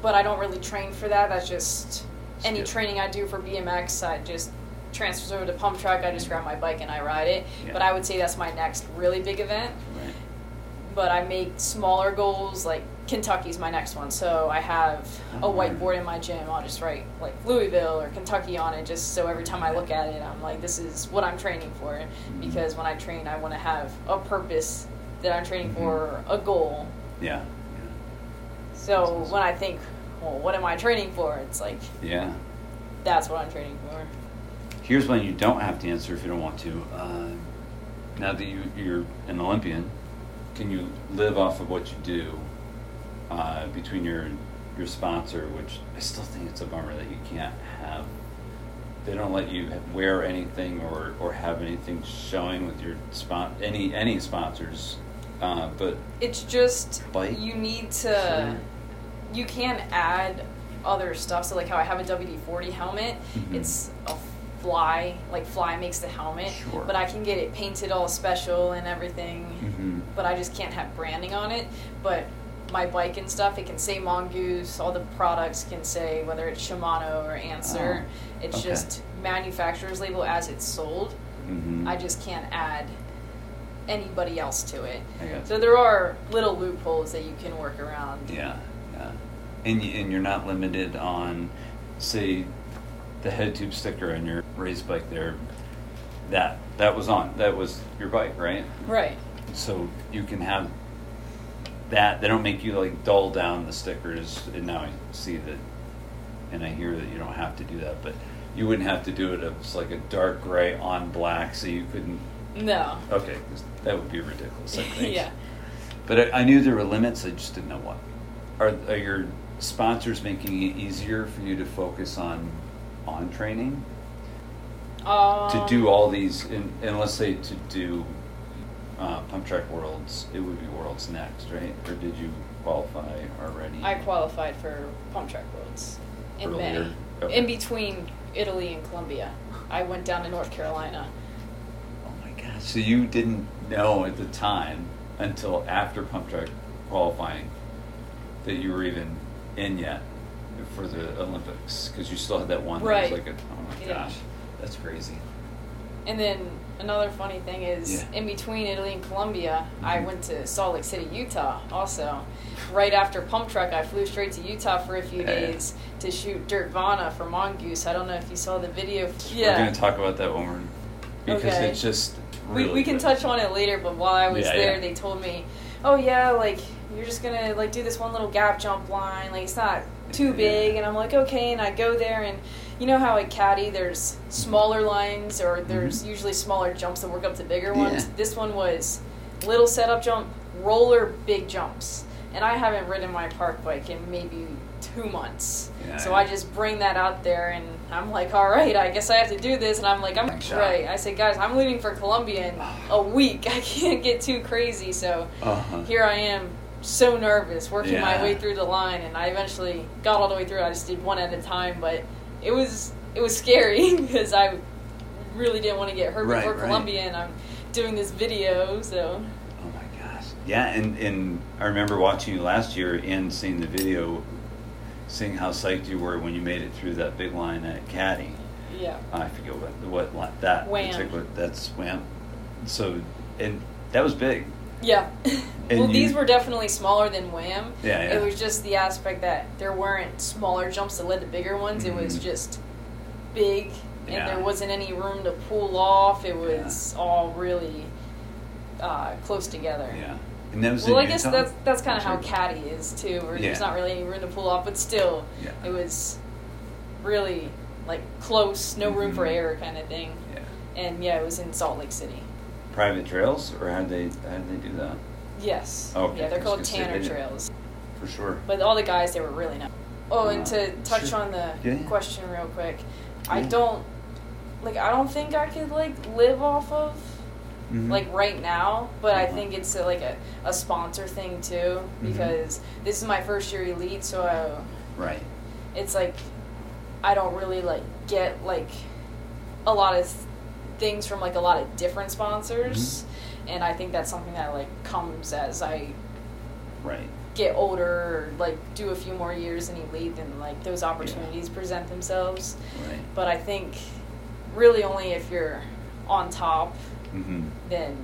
but I don't really train for that. That's just any Skip. training I do for BMX. I just transfers over to Pump Track. I just grab my bike and I ride it. Yeah. But I would say that's my next really big event. Right. but I make smaller goals. Like Kentucky's my next one, so I have a whiteboard in my gym. I'll just write like Louisville or Kentucky on it, just so every time I look at it, I'm like, this is what I'm training for. Mm-hmm. Because when I train, I want to have a purpose that I'm training Mhm. for, a goal. Yeah. So when I think, well, what am I training for? It's like Yeah. That's what I'm training for. Here's one you don't have to answer if you don't want to. Uh, now that you, you're an Olympian, can you live off of what you do uh, between your your sponsor, which I still think it's a bummer that you can't have. They don't let you wear anything or, or have anything showing with your spon- any any sponsors, uh, but It's just Bike? you need to. Sure. You can add other stuff. So like how I have a WD forty helmet, Mhm. it's a fly. Like fly makes the helmet, Sure. but I can get it painted all special and everything. Mhm. But I just can't have branding on it. But my bike and stuff, it can say Mongoose. All the products can say whether it's Shimano or Answer. Oh, it's okay. just manufacturer's label as it's sold. Mhm. I just can't add anybody else to it. So there are little loopholes that you can work around. Yeah, yeah. And, and you're not limited on, say, the head tube sticker on your race bike there. That that was on. That was your bike, right? Right. So you can have that. They don't make you like dull down the stickers. And now I see that, and I hear that you don't have to do that, but you wouldn't have to do it if it's like a dark gray on black, so you couldn't. No. Okay, 'cause that would be ridiculous. I think. yeah. But I, I knew there were limits. I just didn't know what. Are, are your sponsors making it easier for you to focus on on training Um, to do all these? In, and let's say to do uh, pump track worlds, it would be worlds next, right? Or did you qualify already? I qualified for pump track worlds in May. Okay. In between Italy and Colombia, I went down to North Carolina. Oh my gosh! So you didn't know at the time until after pump track qualifying that you were even in yet for the Olympics because you still had that one. that was Right. like a, oh my Yeah. gosh, that's crazy. And then another funny thing is, Yeah. in between Italy and Colombia, I Mhm. went to Salt Lake City, Utah. Also, right after Pump Track, I flew straight to Utah for a few days to shoot Dirtvana for Mongoose. I don't know if you saw the video. Yeah, We're going to talk about that when we're because Okay. it's just we, really we can good. touch on it later. But while I was Yeah, there, they told me, "Oh yeah, like you're just gonna like do this one little gap jump line. Like it's not too big." And I'm like, "Okay." And I go there and. You know how at Caddy there's smaller lines or there's usually smaller jumps that work up to bigger ones. Mm-hmm. Yeah. This one was little setup jump, roller, big jumps. And I haven't ridden my park bike in maybe two months. Yeah, so yeah. I just bring that out there and I'm like, all right, I guess I have to do this. And I'm like, I'm Thanks, right. I said, guys, I'm leaving for Colombia in a week. I can't get too crazy. So Uh-huh. here I am, so nervous, working my way through the line. And I eventually got all the way through. I just did one at a time. But it was it was scary because I really didn't want to get hurt Right, before right. Colombia. And I'm doing this video. So Oh my gosh. Yeah, and, and I remember watching you last year and seeing the video, seeing how psyched you were when you made it through that big line at Caddy. yeah. I forget what what line that Wham. particular that's Wham. So and that was big. Yeah. And well, you- these were definitely smaller than Wham. Yeah, yeah. It was just the aspect that there weren't smaller jumps that led to bigger ones. It was Mhm. just big, and Yeah. there wasn't any room to pull off. It was all really uh, close together. Yeah. And that was Well, I guess Utah? that's that's kind of how caddy is too, where there's not really any room to pull off, but still, Yeah. it was really like close, no room for Mhm. error kind of thing. Yeah. And yeah, it was in Salt Lake City. Private trails or how they how did they do that? Yes. Okay, Yeah, they're I called Tanner Trails. For sure. But all the guys, they were really nice. Oh, and to Uh, touch sure. on the Yeah, yeah. question real quick, I don't like. I don't think I could like live off of Mhm. like right now, but I Uh-huh. think it's a, like a, a sponsor thing too Mhm. because this is my first year elite, so I, right. it's like I don't really like get like a lot of things from like a lot of different sponsors, Mm-hmm. and I think that's something that like comes as I Right. get older or like do a few more years in elite then like those opportunities present themselves Right. but i think really only if you're on top Mm-hmm. then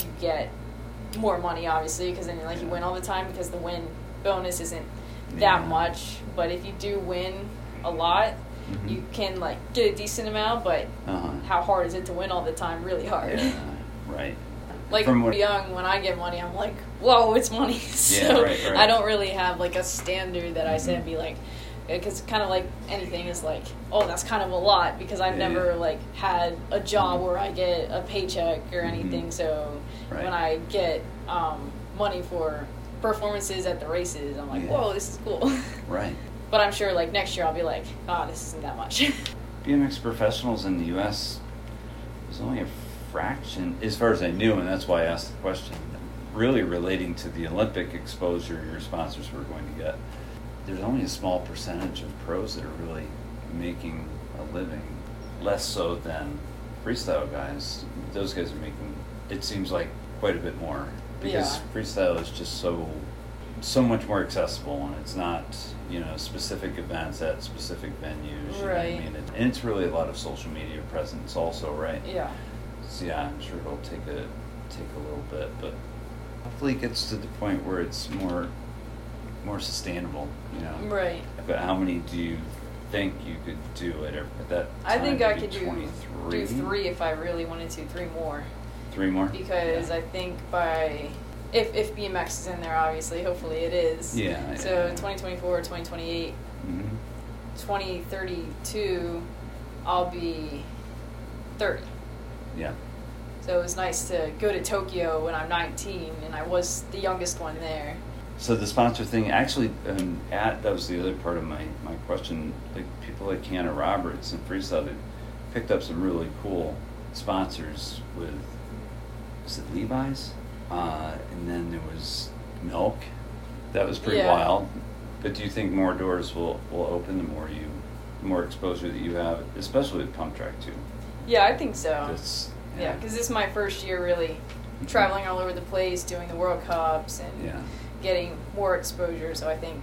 you get more money obviously because then like you win all the time because the win bonus isn't Yeah. that much but if you do win a lot Mhm. you can like get a decent amount but Uh-huh. how hard is it to win all the time really hard Yeah. Right. like From what- young when i get money i'm like whoa it's money so right, right. i don't really have like a standard that i say Mhm. and be like because kind of like anything is like oh that's kind of a lot because i've Yeah, never yeah. like had a job Mhm. where i get a paycheck or anything Mhm. so Right. when i get um, money for performances at the races i'm like Yeah. whoa this is cool Right. But i'm sure like next year i'll be like oh this isn't that much BMX professionals in the U.S. There's only a fraction, as far as I knew, and that's why I asked the question. Really relating to the Olympic exposure your sponsors were going to get. There's only a small percentage of pros that are really making a living. Less so than freestyle guys. Those guys are making. It seems like quite a bit more because Yeah. freestyle is just so so much more accessible and it's not you know specific events at specific venues you know what I mean? It- and it's really a lot of social media presence also right? Yeah. So yeah I'm sure it'll take a take a little bit but hopefully it gets to the point where it's more more sustainable you know? Right. But how many do you think you could do at, at that i think i could do 23? do three if i really wanted to three more. Three more? Because yeah. I think by if if BMX is in there, obviously, hopefully it is. Yeah, So yeah. 2024, 2028, Mhm. 2032, I'll be 30. yeah So it was nice to go to Tokyo when I'm 19, and I was the youngest one there. So the sponsor thing, actually, um, at that was the other part of my, my question. Like people like Hannah Roberts and Freestyle, they picked up some really cool sponsors with, is it Levi's? Uh, and then there was Milk. That was pretty Yeah. wild. But do you think more doors will, will open the more you, the more exposure that you have, especially with Pump Track too? Yeah, I think so. That's- Yeah, because this is my first year really traveling all over the place, doing the World Cups, and yeah. getting more exposure. So I think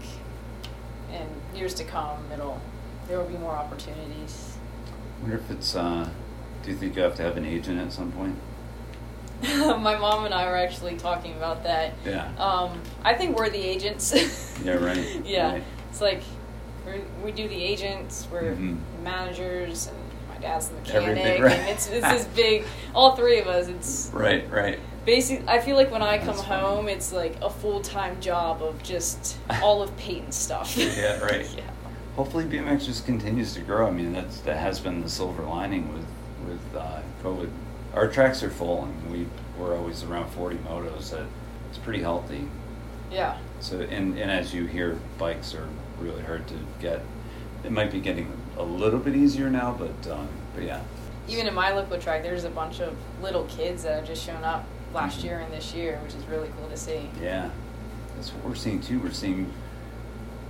in years to come, it'll there will be more opportunities. I wonder if it's uh, Do you think you have to have an agent at some point? My mom and I were actually talking about that. Yeah. Um, I think we're the agents. Yeah, right, yeah. right. It's like we're, we do the agents, we're Mhm. managers, and my dad's the mechanic. Everything, right. And it's, it's this big, all three of us, it's Right, right. Basically, I feel like when I come That's funny. home, it's like a full time job of just all of Payton's stuff. Yeah, right. yeah. Hopefully, BMX just continues to grow. I mean, that's that has been the silver lining with with uh, COVID. Our tracks are full, and we we're always around forty motos. That it's pretty healthy. Yeah. So, and and as you hear, bikes are really hard to get. It might be getting a little bit easier now, but um, but yeah. Even in my local track, there's a bunch of little kids that have just shown up last Mhm. year and this year, which is really cool to see. Yeah, that's what we're seeing too. We're seeing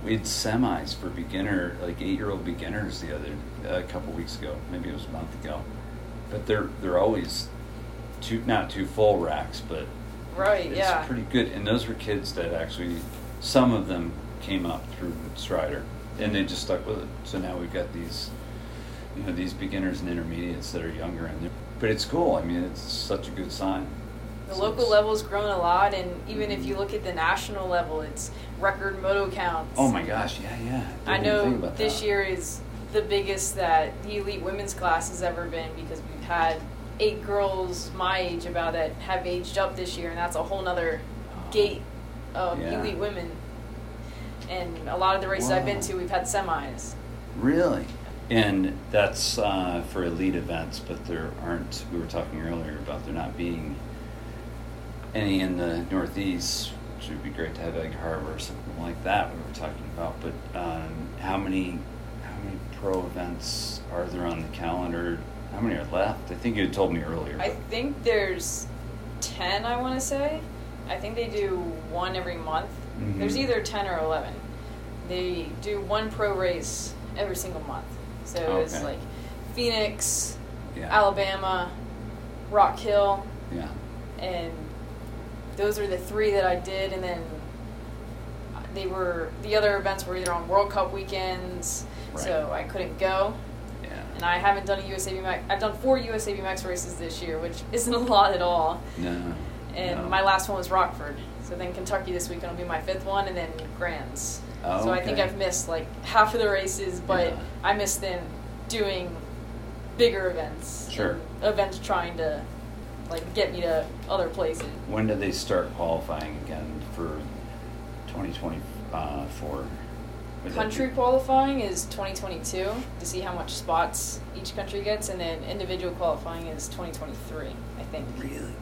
we had semis for beginner, like eight-year-old beginners, the other a couple weeks ago. Maybe it was a month ago. But they're they're always too not too full racks, but Right, it's yeah. pretty good. And those were kids that actually some of them came up through Strider, and they just stuck with it. So now we've got these, you know, these beginners and intermediates that are younger, and they're- but it's cool. I mean, it's such a good sign. The So local level's grown a lot, and even if Mhm. you look at the national level, it's record moto counts. Oh my gosh! Yeah, yeah. I think know this year is the biggest that the elite women's class has ever been because we've had eight girls my age about that have aged up this year, and that's a whole nother gate of Yeah. elite women. And a lot of the races I've been to, we've had semis. Really? And that's uh, for elite events, but there aren't, we were talking earlier about there not being any in the Northeast, which would be great to have Egg Harbor or something like that we were talking about. But um, how many how many pro events are there on the calendar? How many are left? I think you had told me earlier. I think there's 10, I want to say. I think they do one every month. Mhm. There's either 10 or 11. They do one pro race every single month. So it's Okay. like Phoenix, yeah. Alabama, Rock Hill, Yeah. and those are the three that I did. And then they were, the other events were either on World Cup weekends, so I couldn't go. And I haven't done a USA BMX. I've done four USA BMX races this year, which isn't a lot at all. No. And no. my last one was Rockford. So then Kentucky this weekend will be my fifth one, and then Grands. Oh, so I think. I've missed like half of the races, but Yeah. I missed them doing bigger events. Sure. Events trying to like get me to other places. When do they start qualifying again for 2024? Would that Country qualifying is 2022 to see how much spots each country gets, and then individual qualifying is 2023, I think. Really?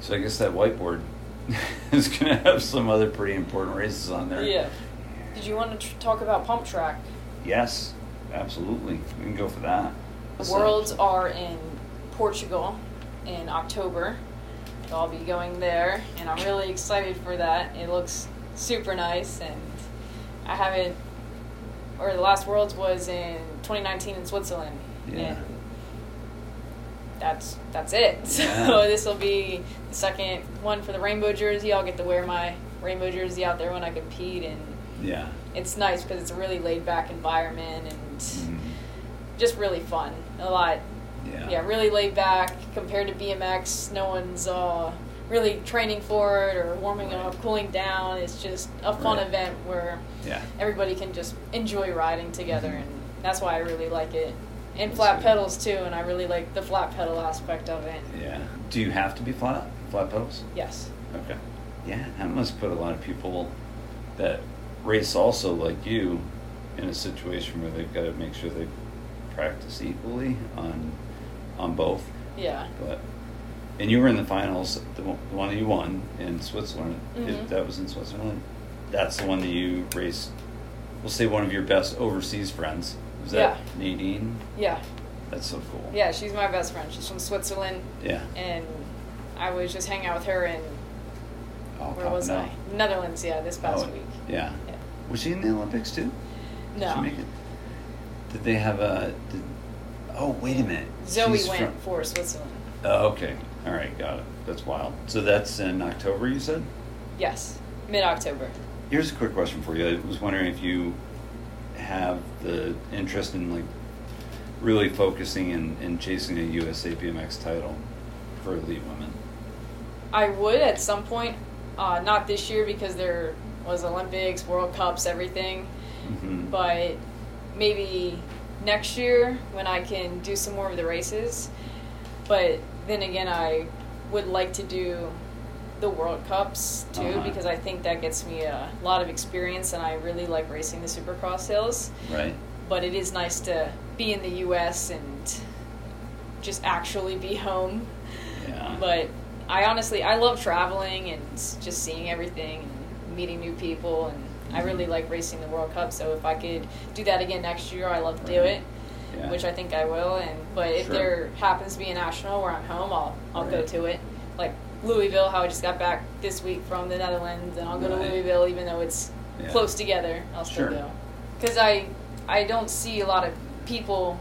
So I guess that whiteboard is going to have some other pretty important races on there. Yeah. Did you want to tr- talk about pump track? Yes, absolutely. We can go for that. The Worlds are in Portugal in October. So I'll be going there, and I'm really excited for that. It looks super nice, and I haven't. Or the last Worlds was in 2019 in Switzerland, Yeah. and that's that's it. Yeah. So this will be the second one for the rainbow jersey. I'll get to wear my rainbow jersey out there when I compete, and Yeah. it's nice because it's a really laid back environment and Mhm. just really fun. A lot Yeah. yeah, really laid back compared to BMX. No one's uh, really training for it or warming Right. up, cooling down. It's just a fun Right. event where Yeah. everybody can just enjoy riding together, Mhm. and that's why I really like it. And flat pedals too, and I really like the flat pedal aspect of it. Yeah. Do you have to be flat? Flat pedals? Yes. Okay. Yeah, that must put a lot of people that race also like you in a situation where they've got to make sure they practice equally on on both. Yeah. But and you were in the finals, the one, that you won in Switzerland. If Mhm. that was in Switzerland. That's the one that you raced. We'll say one of your best overseas friends. Was that Nadine? Yeah. That's so cool. Yeah, she's my best friend. She's from Switzerland, Yeah. and I was just hanging out with her in Oh, where was. I? Netherlands. Yeah, this past Oh, week. Yeah. Yeah. Was she in the Olympics too? Did No. she make it? Did they have a? Did, oh wait a minute. Zoe She's went from- for Switzerland. Oh, okay. All right, got it. That's wild. So that's in October, you said. Yes, mid October. Here's a quick question for you. I was wondering if you have the interest in like really focusing and, and chasing a USA BMX title for elite women? I would at some point, uh, not this year because there was Olympics, World Cups, everything, hmm but maybe next year when I can do some more of the races. But then again, I would like to do the World Cups too Uh-huh. because I think that gets me a lot of experience and I really like racing the Supercross hills. Right. But it is nice to be in the U.S. and just actually be home. Yeah. But I honestly, I love traveling and just seeing everything and meeting new people. And I really like racing the World Cup. So if I could do that again next year, I love to do it, yeah. which I think I will. And but if Sure. there happens to be a national where I'm home, I'll I'll go to it. Like Louisville, how I just got back this week from the Netherlands, and I'll go Right. to Louisville even though it's Yeah. close together. I'll still Sure. go because I I don't see a lot of people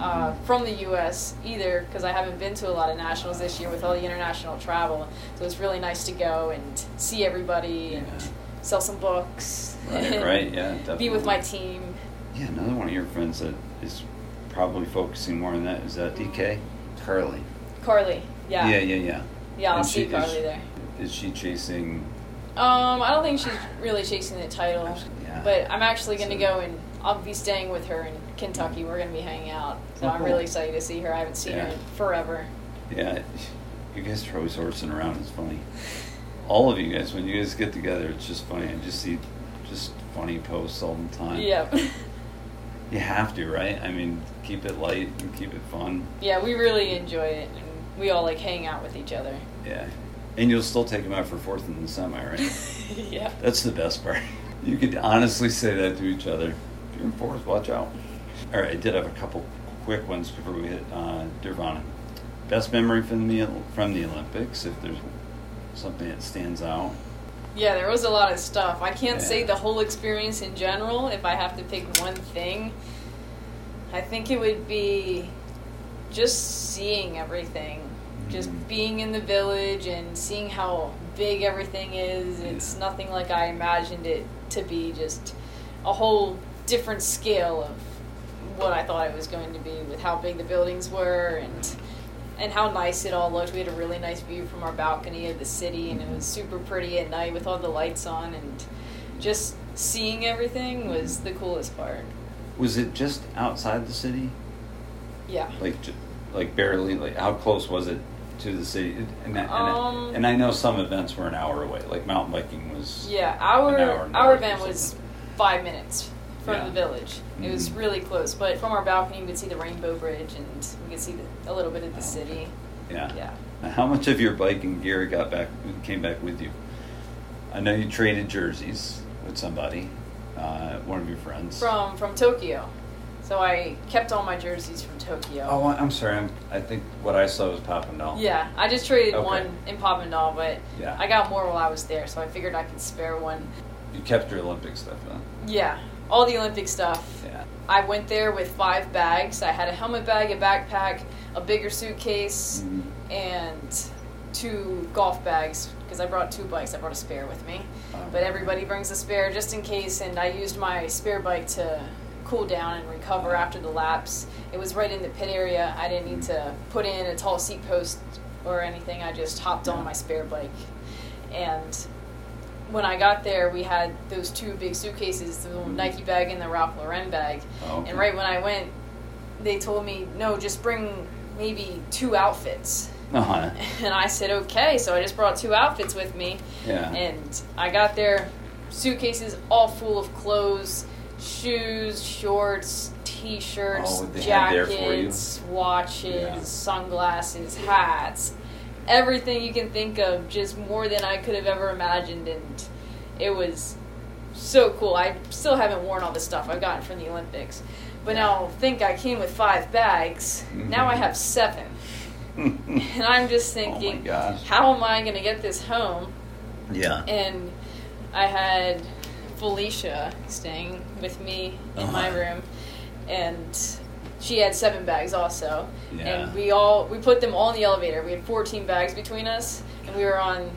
uh, Mhm. from the U.S. either because I haven't been to a lot of nationals this year with all the international travel. So it's really nice to go and see everybody and Yeah. sell some books. Right, right, yeah, definitely. Be with my team. Yeah, another one of your friends that is probably focusing more on that is that DK? Carly. Carly, yeah, Yeah, yeah, yeah. Yeah, I'll And see she- Carly is, there. Is she chasing? Um, I don't think she's really chasing the title, Yeah. but I'm actually going to So- go and I'll be staying with her in Kentucky. We're going to be hanging out, so Oh, I'm cool. really excited to see her. I haven't seen her in forever. Yeah, you guys are always horsing around. It's funny. All of you guys, when you guys get together, it's just funny. I just see just funny posts all the time. Yeah. You have to, right? I mean, keep it light and keep it fun. yeah, we really enjoy it, and we all like hang out with each other. Yeah. And you'll still take them out for fourth in the semi, right? yeah. That's the best part. You could honestly say that to each other. If you're in fourth, watch out. All right, I did have a couple quick ones before we hit uh, Nirvana. Best memory from the from the Olympics, if there's something that stands out. Yeah, there was a lot of stuff. I can't say the whole experience in general. If I have to pick one thing, I think it would be just seeing everything. Just Mhm. being in the village and seeing how big everything is. It's nothing like I imagined it to be. Just a whole different scale of what I thought it was going to be with how big the buildings were and and how nice it all looked. We had a really nice view from our balcony of the city, and it was super pretty at night with all the lights on, and just seeing everything was the coolest part. Was it just outside the city, Yeah. like like barely? Like how close was it to the city? And I, and, I, Um, and I know some events were an hour away. Like mountain biking was. Yeah, our hour our event was five minutes from Yeah. the village. It was Mhm. really close, but from our balcony, we could see the Rainbow Bridge, and we could see the, a little bit of the city. Yeah. Yeah. Now, how much of your biking gear got back came back with you? I know you traded jerseys with somebody, uh, one of your friends. From from Tokyo, so I kept all my jerseys from Tokyo. Oh, I'm sorry. I'm, I think what I saw was Papendal. Yeah, I just traded Okay. one in Papendal, but Yeah. I got more while I was there, so I figured I could spare one. You kept your Olympic stuff, huh? Yeah, all the Olympic stuff. Yeah. I went there with five bags. I had a helmet bag, a backpack, a bigger suitcase, Mhm. and two golf bags because I brought two bikes. I brought a spare with me, Oh. but everybody brings a spare just in case. And I used my spare bike to cool down and recover after the laps. It was right in the pit area. I didn't need to put in a tall seat post or anything. I just hopped on my spare bike, and when I got there, we had those two big suitcases, the Nike bag and the Ralph Lauren bag. Oh, okay. And right when I went, they told me, no, just bring maybe two outfits. Uh-huh. And I said, okay. So I just brought two outfits with me. Yeah. And I got there, suitcases all full of clothes, shoes, shorts, t shirts, Oh, what they had there for you? jackets, watches, Yeah. sunglasses, hats, everything you can think of, just more than I could have ever imagined. And it was so cool. I still haven't worn all the stuff I've gotten from the Olympics. But now think I came with five bags. Now I Mhm. have seven. And I'm just thinking, Oh how am I going to get this home? yeah. And I had Felicia staying with me in my Uh-huh. room, and she had seven bags also. Yeah. And we all we put them all in the elevator. We had 14 bags between us, and we were on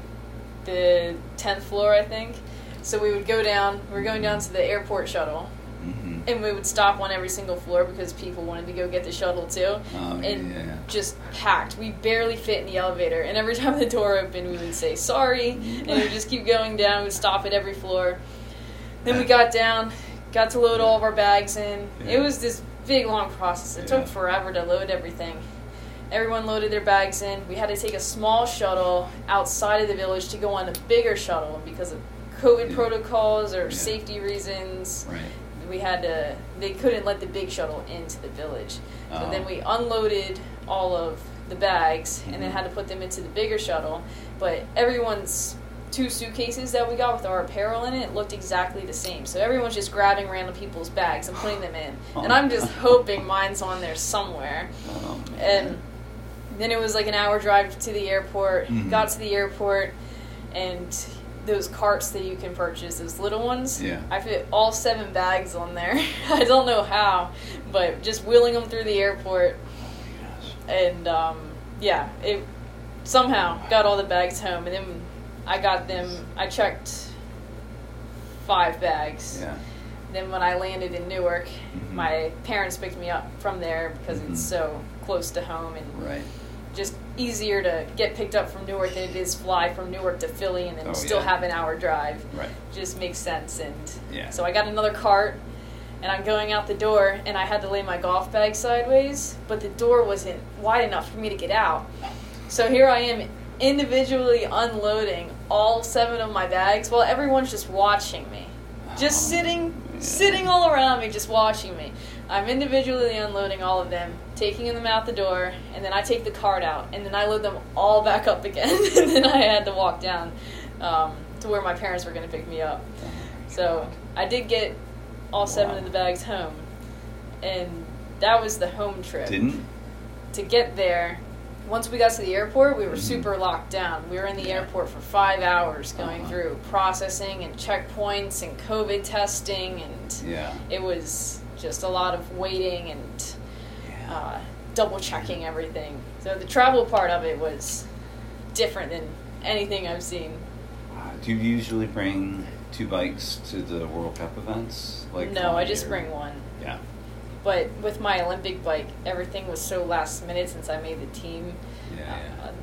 the 10th floor, I think. So we would go down. We were going down to the airport shuttle, hmm and we would stop on every single floor because people wanted to go get the shuttle too. Oh, and yeah. just packed. We barely fit in the elevator, and every time the door opened, we would say sorry, and we would just keep going down. We'd stop at every floor. Then we got down, got to load all of our bags in. Yeah. It was this big long process. It Yeah. took forever to load everything. Everyone loaded their bags in. We had to take a small shuttle outside of the village to go on a bigger shuttle because of COVID Yeah. protocols or Yeah. safety reasons Right. we had to they couldn't let the big shuttle into the village so Oh. then we unloaded all of the bags and then Mhm. had to put them into the bigger shuttle but everyone's two suitcases that we got with our apparel in it looked exactly the same so everyone's just grabbing random people's bags and putting them in and i'm just hoping mine's on there somewhere Oh, and then it was like an hour drive to the airport. Mhm. Got to the airport, and those carts that you can purchase, those little ones. Yeah. I fit all seven bags on there. I don't know how, but just wheeling them through the airport, and um, yeah, it somehow got all the bags home, and then I got them. I checked five bags. yeah. Then when I landed in Newark, Mhm. my parents picked me up from there because Mhm. it's so close to home and Right. just easier to get picked up from Newark than it is fly from Newark to Philly and then Oh, still yeah. have an hour drive. Right. Just makes sense. And Yeah. so I got another cart and I'm going out the door and I had to lay my golf bag sideways, but the door wasn't wide enough for me to get out. So here I am individually unloading all seven of my bags while everyone's just watching me. Just sitting yeah. sitting all around me just watching me. I'm individually unloading all of them, taking them out the door, and then I take the cart out, and then I load them all back up again, and then I had to walk down um, to where my parents were going to pick me up. So I did get all seven Wow. of the bags home, and that was the home trip. Didn't? To get there, once we got to the airport, we were Mhm. super locked down. We were in the Yeah. airport for five hours going Uh-huh. through processing and checkpoints and COVID testing, and Yeah. it was just a lot of waiting and Yeah. uh, double checking everything. So the travel part of it was different than anything I've seen. Uh, Do you usually bring two bikes to the World Cup events? Like no, I just year? bring one. Yeah. But with my Olympic bike, everything was so last minute since I made the team Yeah.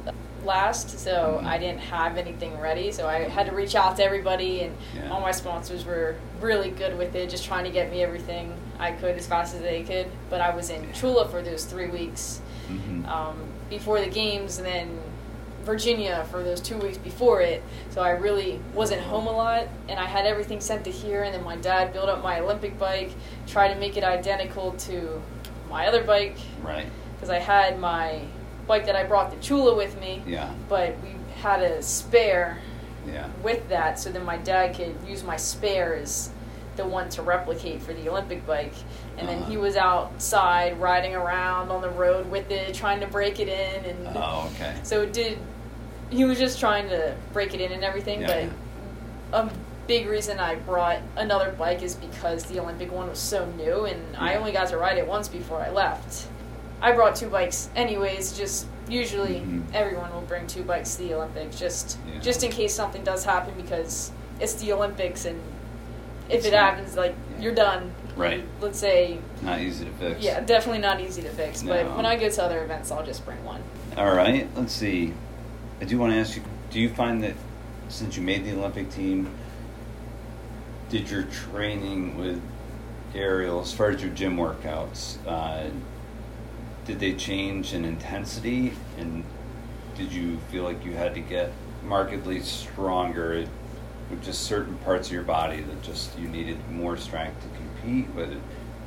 uh, last, so Mhm. I didn't have anything ready. So I had to reach out to everybody, and Yeah. all my sponsors were really good with it, just trying to get me everything I could as fast as they could. But I was in Chula for those three weeks hmm um, before the games, and then Virginia for those two weeks before it. So I really wasn't home a lot, and I had everything sent to here. And then my dad built up my Olympic bike, tried to make it identical to my other bike Right. because I had my bike that I brought to Chula with me, Yeah. but we had a spare Yeah. with that, so then my dad could use my spare as the one to replicate for the Olympic bike. And then Uh-huh. he was outside riding around on the road with it, trying to break it in, and Oh, okay. so it did. He was just trying to break it in and everything, Yeah. but a big reason I brought another bike is because the Olympic one was so new, and I only got to ride it once before I left. I brought two bikes anyways. Just usually Mhm. everyone will bring two bikes to the Olympics, just Yeah. just in case something does happen because it's the Olympics, and if it happens, like yeah. you're done. Right. Let's say, Not easy to fix. yeah, definitely not easy to fix. But when I go to other events, I'll just bring one. All right. Let's see. I do want to ask you. Do you find that since you made the Olympic team, did your training with Ariel, as far as your gym workouts, uh, did they change in intensity, and did you feel like you had to get markedly stronger with just certain parts of your body that just you needed more strength to compete? But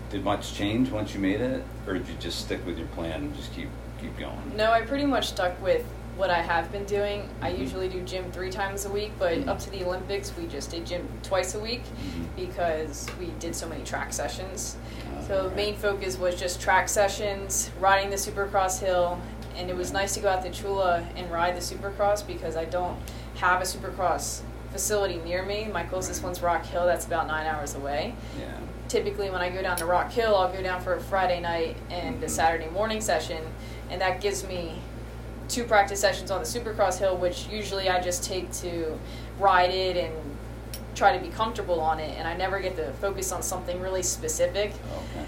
did much change once you made it, or did you just stick with your plan and just keep keep going? No, I pretty much stuck with what I have been doing. I usually do gym three times a week, but up to the Olympics, we just did gym twice a week Mhm. because we did so many track sessions. Uh, So right. main focus was just track sessions, riding the Supercross hill, and it was nice to go out to Chula and ride the Supercross because I don't have a Supercross facility near me. My closest one's Rock Hill, that's about nine hours away Yeah. typically when I go down to Rock Hill, I'll go down for a Friday night and a Mhm. Saturday morning session, and that gives me two practice sessions on the Supercross Hill, which usually I just take to ride it and try to be comfortable on it, and I never get to focus on something really specific. Okay.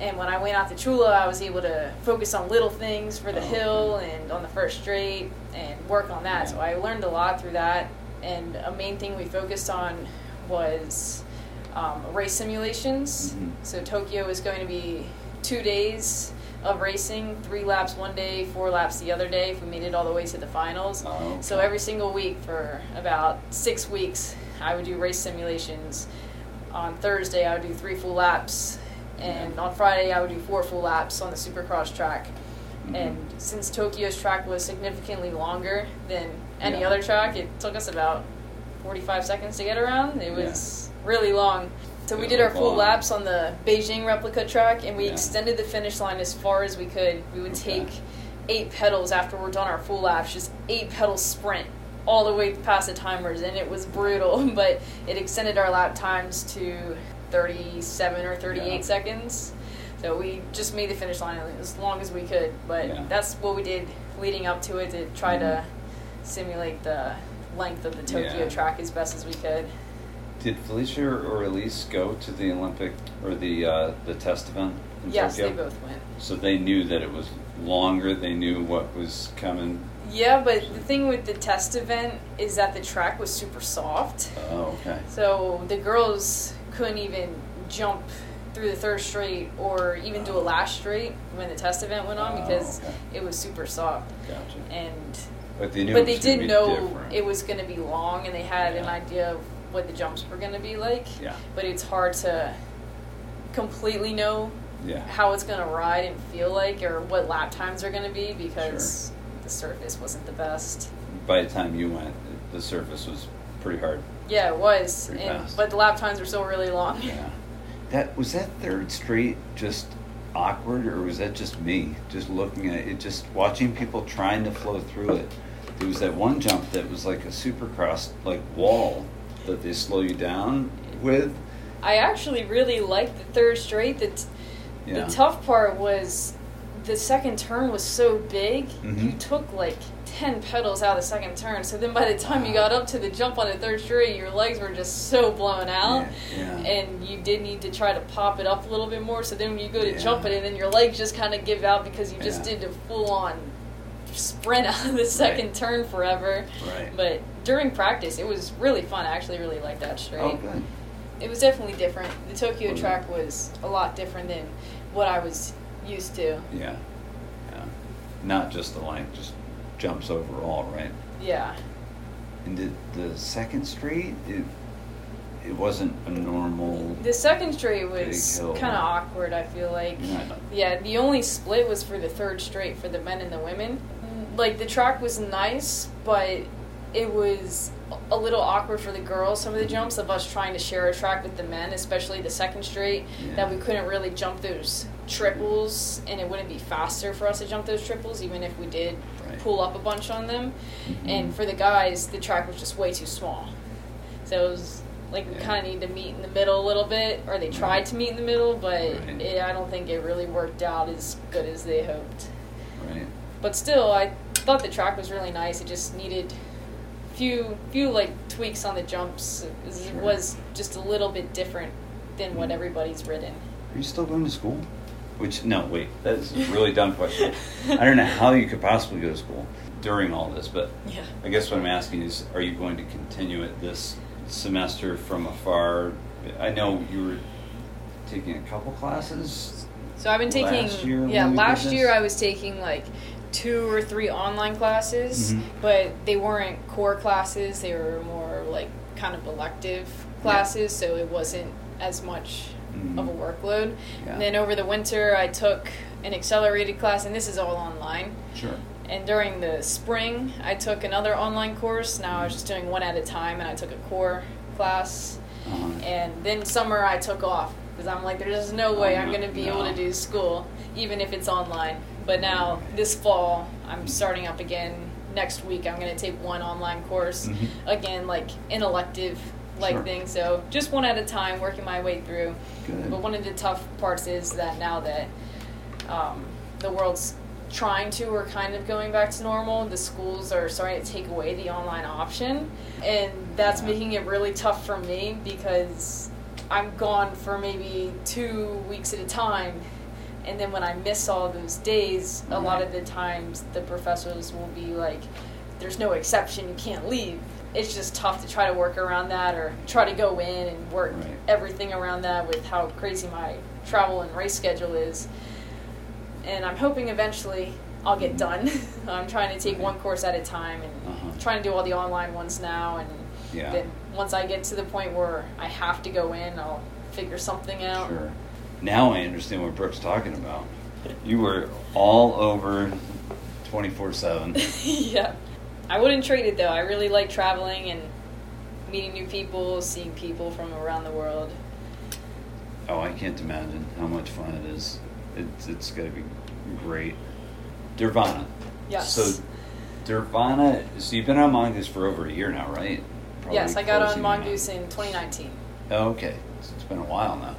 And when I went out to Chula, I was able to focus on little things for the Oh, hill and on the first straight and work on that. Yeah. So I learned a lot through that. And a main thing we focused on was um, race simulations. Mhm. So Tokyo is going to be two days of racing, three laps one day, four laps the other day if we made it all the way to the finals. Oh, okay. So every single week for about six weeks, I would do race simulations. On Thursday, I would do three full laps, and Yeah. on Friday, I would do four full laps on the Supercross track. Mhm. And since Tokyo's track was significantly longer than any Yeah. other track, it took us about 45 seconds to get around. It was really long. So we did our full laps on the Beijing replica track, and we Yeah. extended the finish line as far as we could. We would Okay. take eight pedals after we're done our full laps, just eight pedal sprint all the way past the timers, and it was brutal. But it extended our lap times to 37 or 38 Yeah. seconds. So we just made the finish line as long as we could. But Yeah. that's what we did leading up to it to try to Mhm. simulate the length of the Tokyo track as best as we could. Did Felicia or Elise go to the Olympic or the uh, the test event in Yes, Tokyo? they both went. So they knew that it was longer. They knew what was coming. Yeah, but the thing with the test event is that the track was super soft. Oh, okay. So the girls couldn't even jump through the third straight or even do a last straight when the test event went on Oh, because okay. it was super soft. Gotcha. And But they knew. but it they did be know different. it was going to be long and they had an idea of what the jumps were going to be like. Yeah. But it's hard to completely know Yeah. how it's going to ride and feel like or what lap times are going to be because the surface wasn't the best. By the time you went, the surface was pretty hard. Yeah, it was. And, but the lap times were still really long. Yeah. That was that third straight just awkward, or was that just me? Just looking at it, just watching people trying to flow through it. There was that one jump that was like a supercross like wall that they slow you down with. I actually really liked the third straight. The, t- Yeah. the tough part was the second turn was so big, Mhm. you took like 10 pedals out of the second turn. So then by the time you got up to the jump on the third straight, your legs were just so blown out. Yeah, yeah. And you did need to try to pop it up a little bit more. So then when you go to Yeah. jump it, and then your legs just kind of give out because you just did a full on sprint out of the second Right. turn forever. Right. But during practice, it was really fun. I actually really liked that straight Oh, good. it was definitely different. The Tokyo track was a lot different than what I was used to. Yeah. Yeah. Not just the length, just jumps overall, right? Yeah. And did the second straight, it it wasn't a normal. The second straight was kind of awkward, I feel like. Yeah. Yeah, the only split was for the third straight for the men and the women. Like, the track was nice, but it was a little awkward for the girls, some of the jumps, of us trying to share a track with the men, especially the second straight, Yeah. that we couldn't really jump those triples, and it wouldn't be faster for us to jump those triples, even if we did Right. pull up a bunch on them. Mhm. And for the guys, the track was just way too small. So it was like we Yeah. kind of need to meet in the middle a little bit, or they tried to meet in the middle, but Right. it, I don't think it really worked out as good as they hoped. Right. But still, I thought the track was really nice. It just needed few few like tweaks on the jumps. It was, Sure. was just a little bit different than what Mhm. everybody's ridden. Are you still going to school? Which no, wait, that's a really dumb question. I don't know how you could possibly go to school during all this, but Yeah. I guess what I'm asking is, are you going to continue it this semester from afar? I know you were taking a couple classes. So I've been taking Last year yeah, when we did last year I was taking like two or three online classes, Mhm. but they weren't core classes. They were more like kind of elective classes, so it wasn't as much of a workload. Yeah. And then over the winter I took an accelerated class and this is all online. Sure. And during the spring, I took another online course. Now I was just doing one at a time, and I took a core class. Uh-huh. And then summer, I took off because I'm like, there's no way Oh, I'm going to be able to do school, even if it's online. But now, this fall, I'm starting up again. Next week, I'm going to take one online course. Mhm. Again, like an elective like Sure. thing. So just one at a time, working my way through. Good. But one of the tough parts is that now that um, the world's trying to or kind of going back to normal, the schools are starting to take away the online option. And that's Yeah. making it really tough for me because I'm gone for maybe two weeks at a time. And then when I miss all those days, a lot of the times the professors will be like, there's no exception, you can't leave. It's just tough to try to work around that or try to go in and work Right. everything around that with how crazy my travel and race schedule is. And I'm hoping eventually I'll get done. I'm trying to take one course at a time and Uh-huh. trying to do all the online ones now. And Yeah. then once I get to the point where I have to go in, I'll figure something out. Sure. Now I understand what Brooke's talking about. You were all over 24 7. yeah. I wouldn't trade it though. I really like traveling and meeting new people, seeing people from around the world. Oh, I can't imagine how much fun it is. It's, it's going to be great. Dirvana. Yes. So, Dirvana, so you've been on Mongoose for over a year now, right? Probably yes, I got on Mongoose in 2019. Oh, okay. So it's been a while now.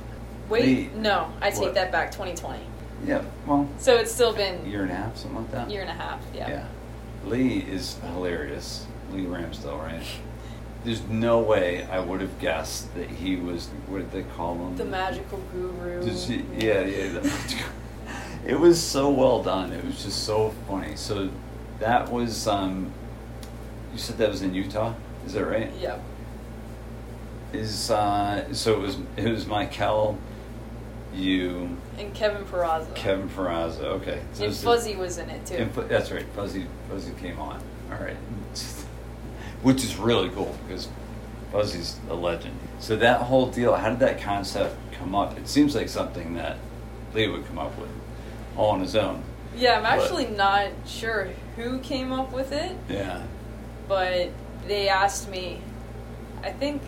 Wait, no, I take What? that back. 2020. Yeah, well, So it's still been year and a half, something like that. year and a half. Yeah. Yeah. Lee is hilarious. Lee Ramsdale, right? There's no way I would have guessed that he was, what did they call him? The magical guru. Did she, yeah, yeah. The magical. It was so well done. It was just so funny. So that was, um, you said that was in Utah? Is that right? Yep. Is, uh, so it was, it was Michael, you, And Kevin Peraza. Kevin Peraza. Okay. So And Fuzzy was in it too. And that's right. Fuzzy Fuzzy came on. All right, which is really cool because Fuzzy's a legend. So that whole deal, how did that concept come up? It seems like something that Lee would come up with all on his own. yeah, I'm But- actually not sure who came up with it, Yeah. but they asked me. I think,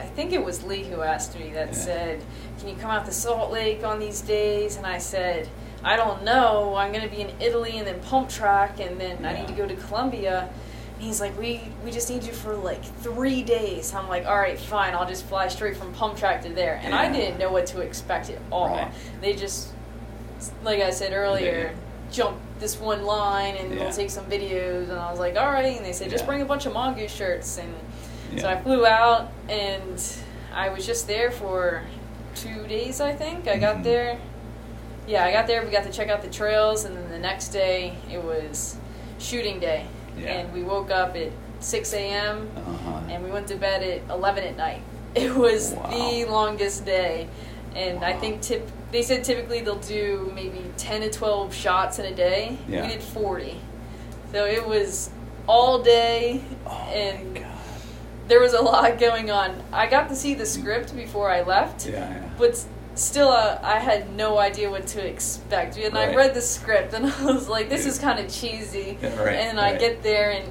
I think it was Lee who asked me that Yeah. said, "Can you come out to Salt Lake on these days?" And I said, "I don't know. I'm going to be in Italy and then pump track, and then I need to go to Colombia." And he's like, "We we just need you for like three days." I'm like, "All right, fine. I'll just fly straight from pump track to there." And I didn't know what to expect at all. Right. They just, like I said earlier, Yeah. jump this one line and Yeah. we'll take some videos. And I was like, "All right." And they said, "Just Yeah. bring a bunch of mongoose shirts." And so I flew out and I was just there for two days, I think. I got Mhm. there. Yeah, I got there. We got to check out the trails, and then the next day it was shooting day, Yeah. and we woke up at six a.m. Uh-huh. and we went to bed at eleven at night. It was Wow. the longest day, and I think tip. They said typically they'll do maybe ten to twelve shots in a day. Yeah. We did forty, so it was all day, Oh and my god. There was a lot going on. I got to see the script before I left, Yeah, yeah. but still, uh, I had no idea what to expect. And I read the script, and I was like, "This Yeah. is kind of cheesy." Right, and I get there, and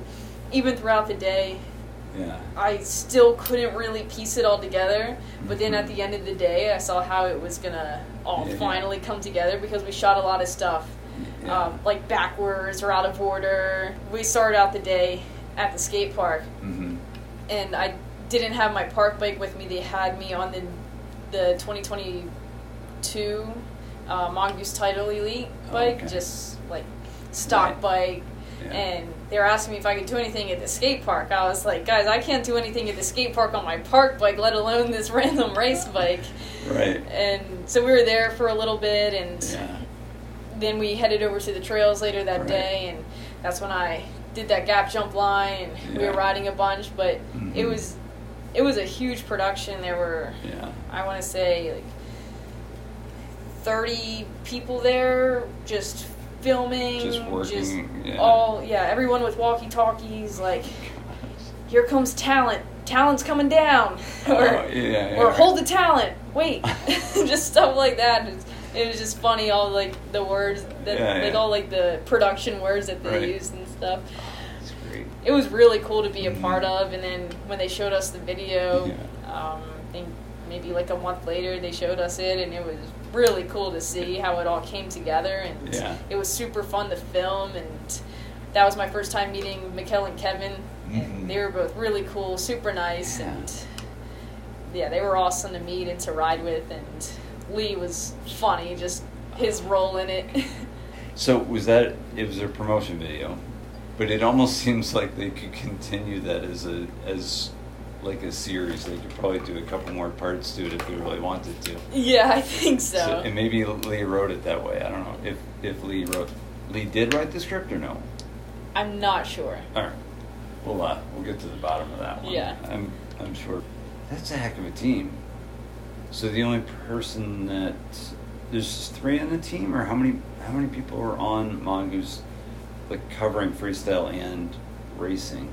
even throughout the day, yeah. I still couldn't really piece it all together. But then at the end of the day, I saw how it was gonna all finally come together because we shot a lot of stuff, um, like backwards or out of order. We started out the day at the skate park, Mm-hmm. And I didn't have my park bike with me. They had me on the the 2022 uh, Mongoose Title Elite bike, Okay. just like stock Right. bike. Yeah. And they were asking me if I could do anything at the skate park. I was like, guys, I can't do anything at the skate park on my park bike, let alone this random race bike. Right. And so we were there for a little bit, and Yeah. then we headed over to the trails later that Right. day, and that's when I did that gap jump line, and we were riding a bunch. But it Mhm. was it was a huge production. There were Yeah. I want to say like thirty people there, just filming, Just working, yeah. all yeah, everyone with walkie talkies, like here comes talent. Talent's coming down, Oh, or yeah, yeah, or hold the talent. Wait, just stuff like that. It's- It was just funny, all like the words that, Yeah, like yeah. all like the production words that they Right. used and stuff. That's great. It was really cool to be a part of. And then when they showed us the video, Yeah. um, I think maybe like a month later they showed us it, and it was really cool to see how it all came together. And Yeah. it was super fun to film. And that was my first time meeting Mikkel and Kevin. Mhm. And they were both really cool, super nice, Yeah. and yeah, they were awesome to meet and to ride with. And Lee was funny, just his role in it. So was that it was a promotion video, but it almost seems like they could continue that as a as like a series. They could probably do a couple more parts to it if they really wanted to. Yeah, I think so. So- and maybe Lee wrote it that way. I don't know if if Lee wrote Lee did write the script or no. I'm not sure. All right, we'll uh, we'll get to the bottom of that one. Yeah. I'm I'm sure. That's a heck of a team. So the only person that there's three on the team, or how many how many people are on Mongoose, like covering freestyle and racing?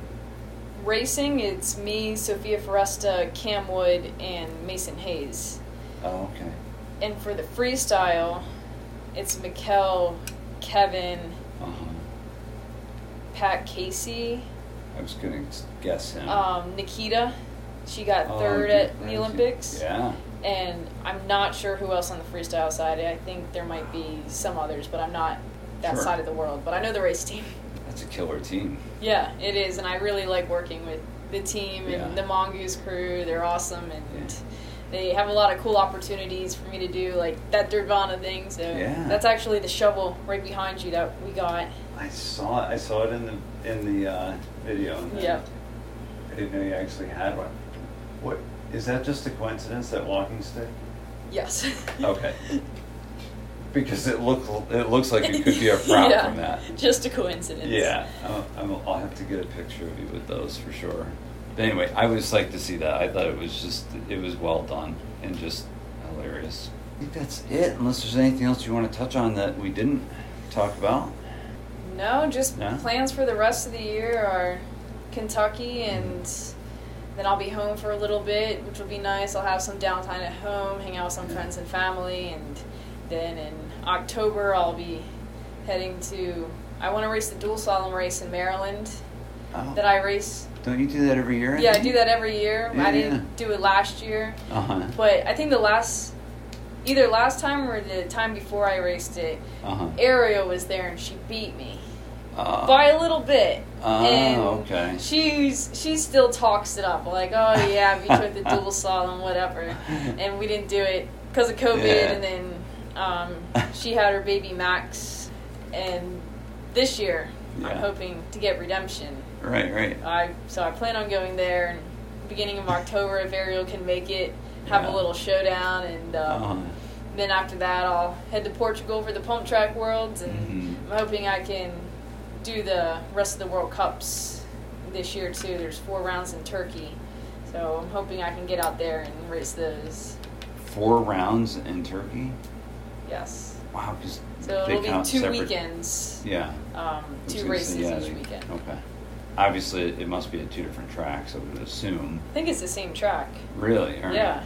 Racing, it's me, Sophia Foresta, Cam Wood, and Mason Hayes. Oh, okay. And for the freestyle, it's Mikkel, Kevin, Uh huh. Pat Casey, I was gonna guess him. um, Nikita. She got Oh, third at the Olympics. Yeah. And I'm not sure who else on the freestyle side. I think there might be some others, but I'm not that Sure. side of the world. But I know the race team. That's a killer team. Yeah, it is, and I really like working with the team and Yeah. the Mongoose crew. They're awesome, and Yeah. they have a lot of cool opportunities for me to do, like that Dirvana thing. So Yeah. that's actually the shovel right behind you that we got. I saw it. I saw it in the in the uh, video. Yeah. I didn't know you actually had one. What is that? Just a coincidence that walking stick? Yes. Okay. Because it look it looks like it could be a prop Yeah, from that. Just a coincidence. Yeah, I'll, I'll, I'll have to get a picture of you with those for sure. But anyway, I was psyched to see that. I thought it was just it was well done and just hilarious. I think that's it. Unless there's anything else you want to touch on that we didn't talk about. No, just No? plans for the rest of the year are Kentucky, mm-hmm. and then I'll be home for a little bit, which will be nice. I'll have some downtime at home, hang out with some friends and family, and then in October I'll be heading to. I want to race the dual slalom race in Maryland Oh, that I race. don't you do that every year? Yeah, I do that every year. Yeah, I didn't yeah. do it last year, Uh huh. but I think the last, either last time or the time before I raced it, Uh huh. Ariel was there and she beat me Uh, by a little bit. Oh, and okay. She's she still talks it up like, oh yeah, we took the dual slalom, whatever, and we didn't do it because of COVID. Yeah. And then um, she had her baby Max, and this year Yeah. I'm hoping to get redemption. right, right. I so I plan on going there and beginning of October if Ariel can make it, have Yeah. a little showdown, and um, Uh-huh. then after that I'll head to Portugal for the pump track worlds, and Mhm. I'm hoping I can do the rest of the World Cups this year too. There's four rounds in Turkey, so I'm hoping I can get out there and race those. Four rounds in Turkey. Yes. Wow, because so it'll be two separate. weekends, Yeah. um, two races yeah, each they- weekend. Okay. Obviously, it must be at two different tracks. I would assume. I think it's the same track. Really? Right. Yeah.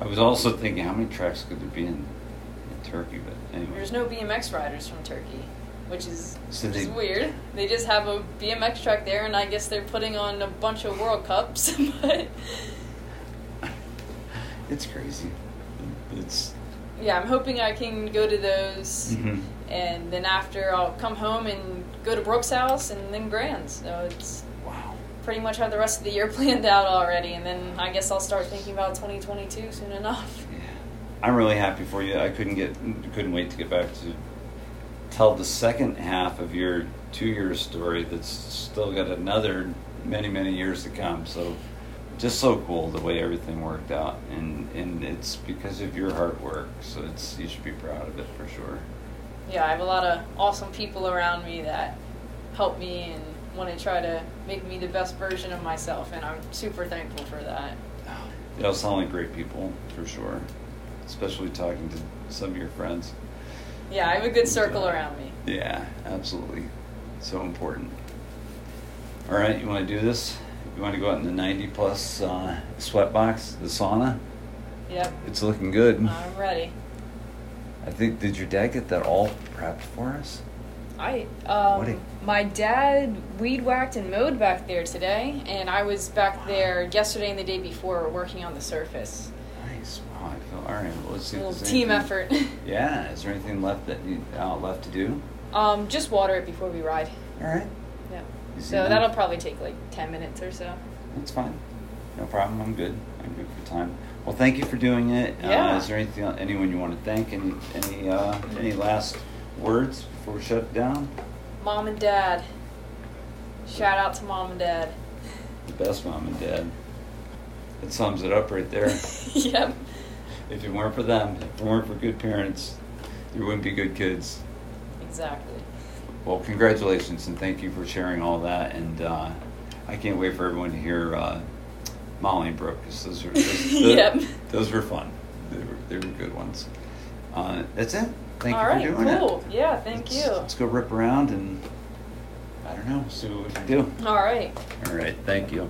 I was also thinking, how many tracks could there be in, in Turkey? But anyway. There's no BMX riders from Turkey, which is So which is weird. They just have a BMX track there, and I guess they're putting on a bunch of World Cups. but It's crazy. It's. Yeah, I'm hoping I can go to those, Mhm. and then after I'll come home and go to Brooke's house, and then Grand. So it's Wow. pretty much have the rest of the year planned out already, and then I guess I'll start thinking about 2022 soon enough. Yeah. I'm really happy for you. I couldn't get couldn't wait to get back to tell the second half of your two year story that's still got another many, many years to come. So just so cool the way everything worked out and, and it's because of your hard work. So it's you should be proud of it for sure. Yeah, I have a lot of awesome people around me that help me and want to try to make me the best version of myself, and I'm super thankful for that. They all sound like great people for sure. Especially talking to some of your friends. Yeah, I have a good circle around me. Yeah, absolutely. So important. All right, you want to do this? You want to go out in the 90 plus uh, sweat box, the sauna? Yep, It's looking good. I'm ready. I think, did your dad get that all prepped for us? I What a- um, my dad weed whacked and mowed back there today, and I was back there yesterday and the day before working on the surface. Nice. Wow, I feel, all right, well, let's see A little team anything- effort. Yeah, is there anything left that you uh, left to do? um, just water it before we ride. All right. So enough. that'll probably take like ten minutes or so. That's fine. No problem. I'm good. I'm good for time. Well, thank you for doing it. Uh, Yeah. is there anything, anyone you want to thank? Any, any, uh, any last words before we shut down? Mom and dad. Shout out to mom and dad. The best mom and dad. That sums it up right there. yep. if it weren't for them, if it weren't for good parents, there wouldn't be good kids. Exactly. Well, congratulations and thank you for sharing all that. And uh, I can't wait for everyone to hear uh, Molly and Brooke 'cause those, are, those, Yep. those were fun. They were, they were good ones. Uh, that's it. Thank All you right, for doing cool. it. Yeah, thank Let's- you. Let's go rip around and I don't know, see what we can do. All right. All right, thank you.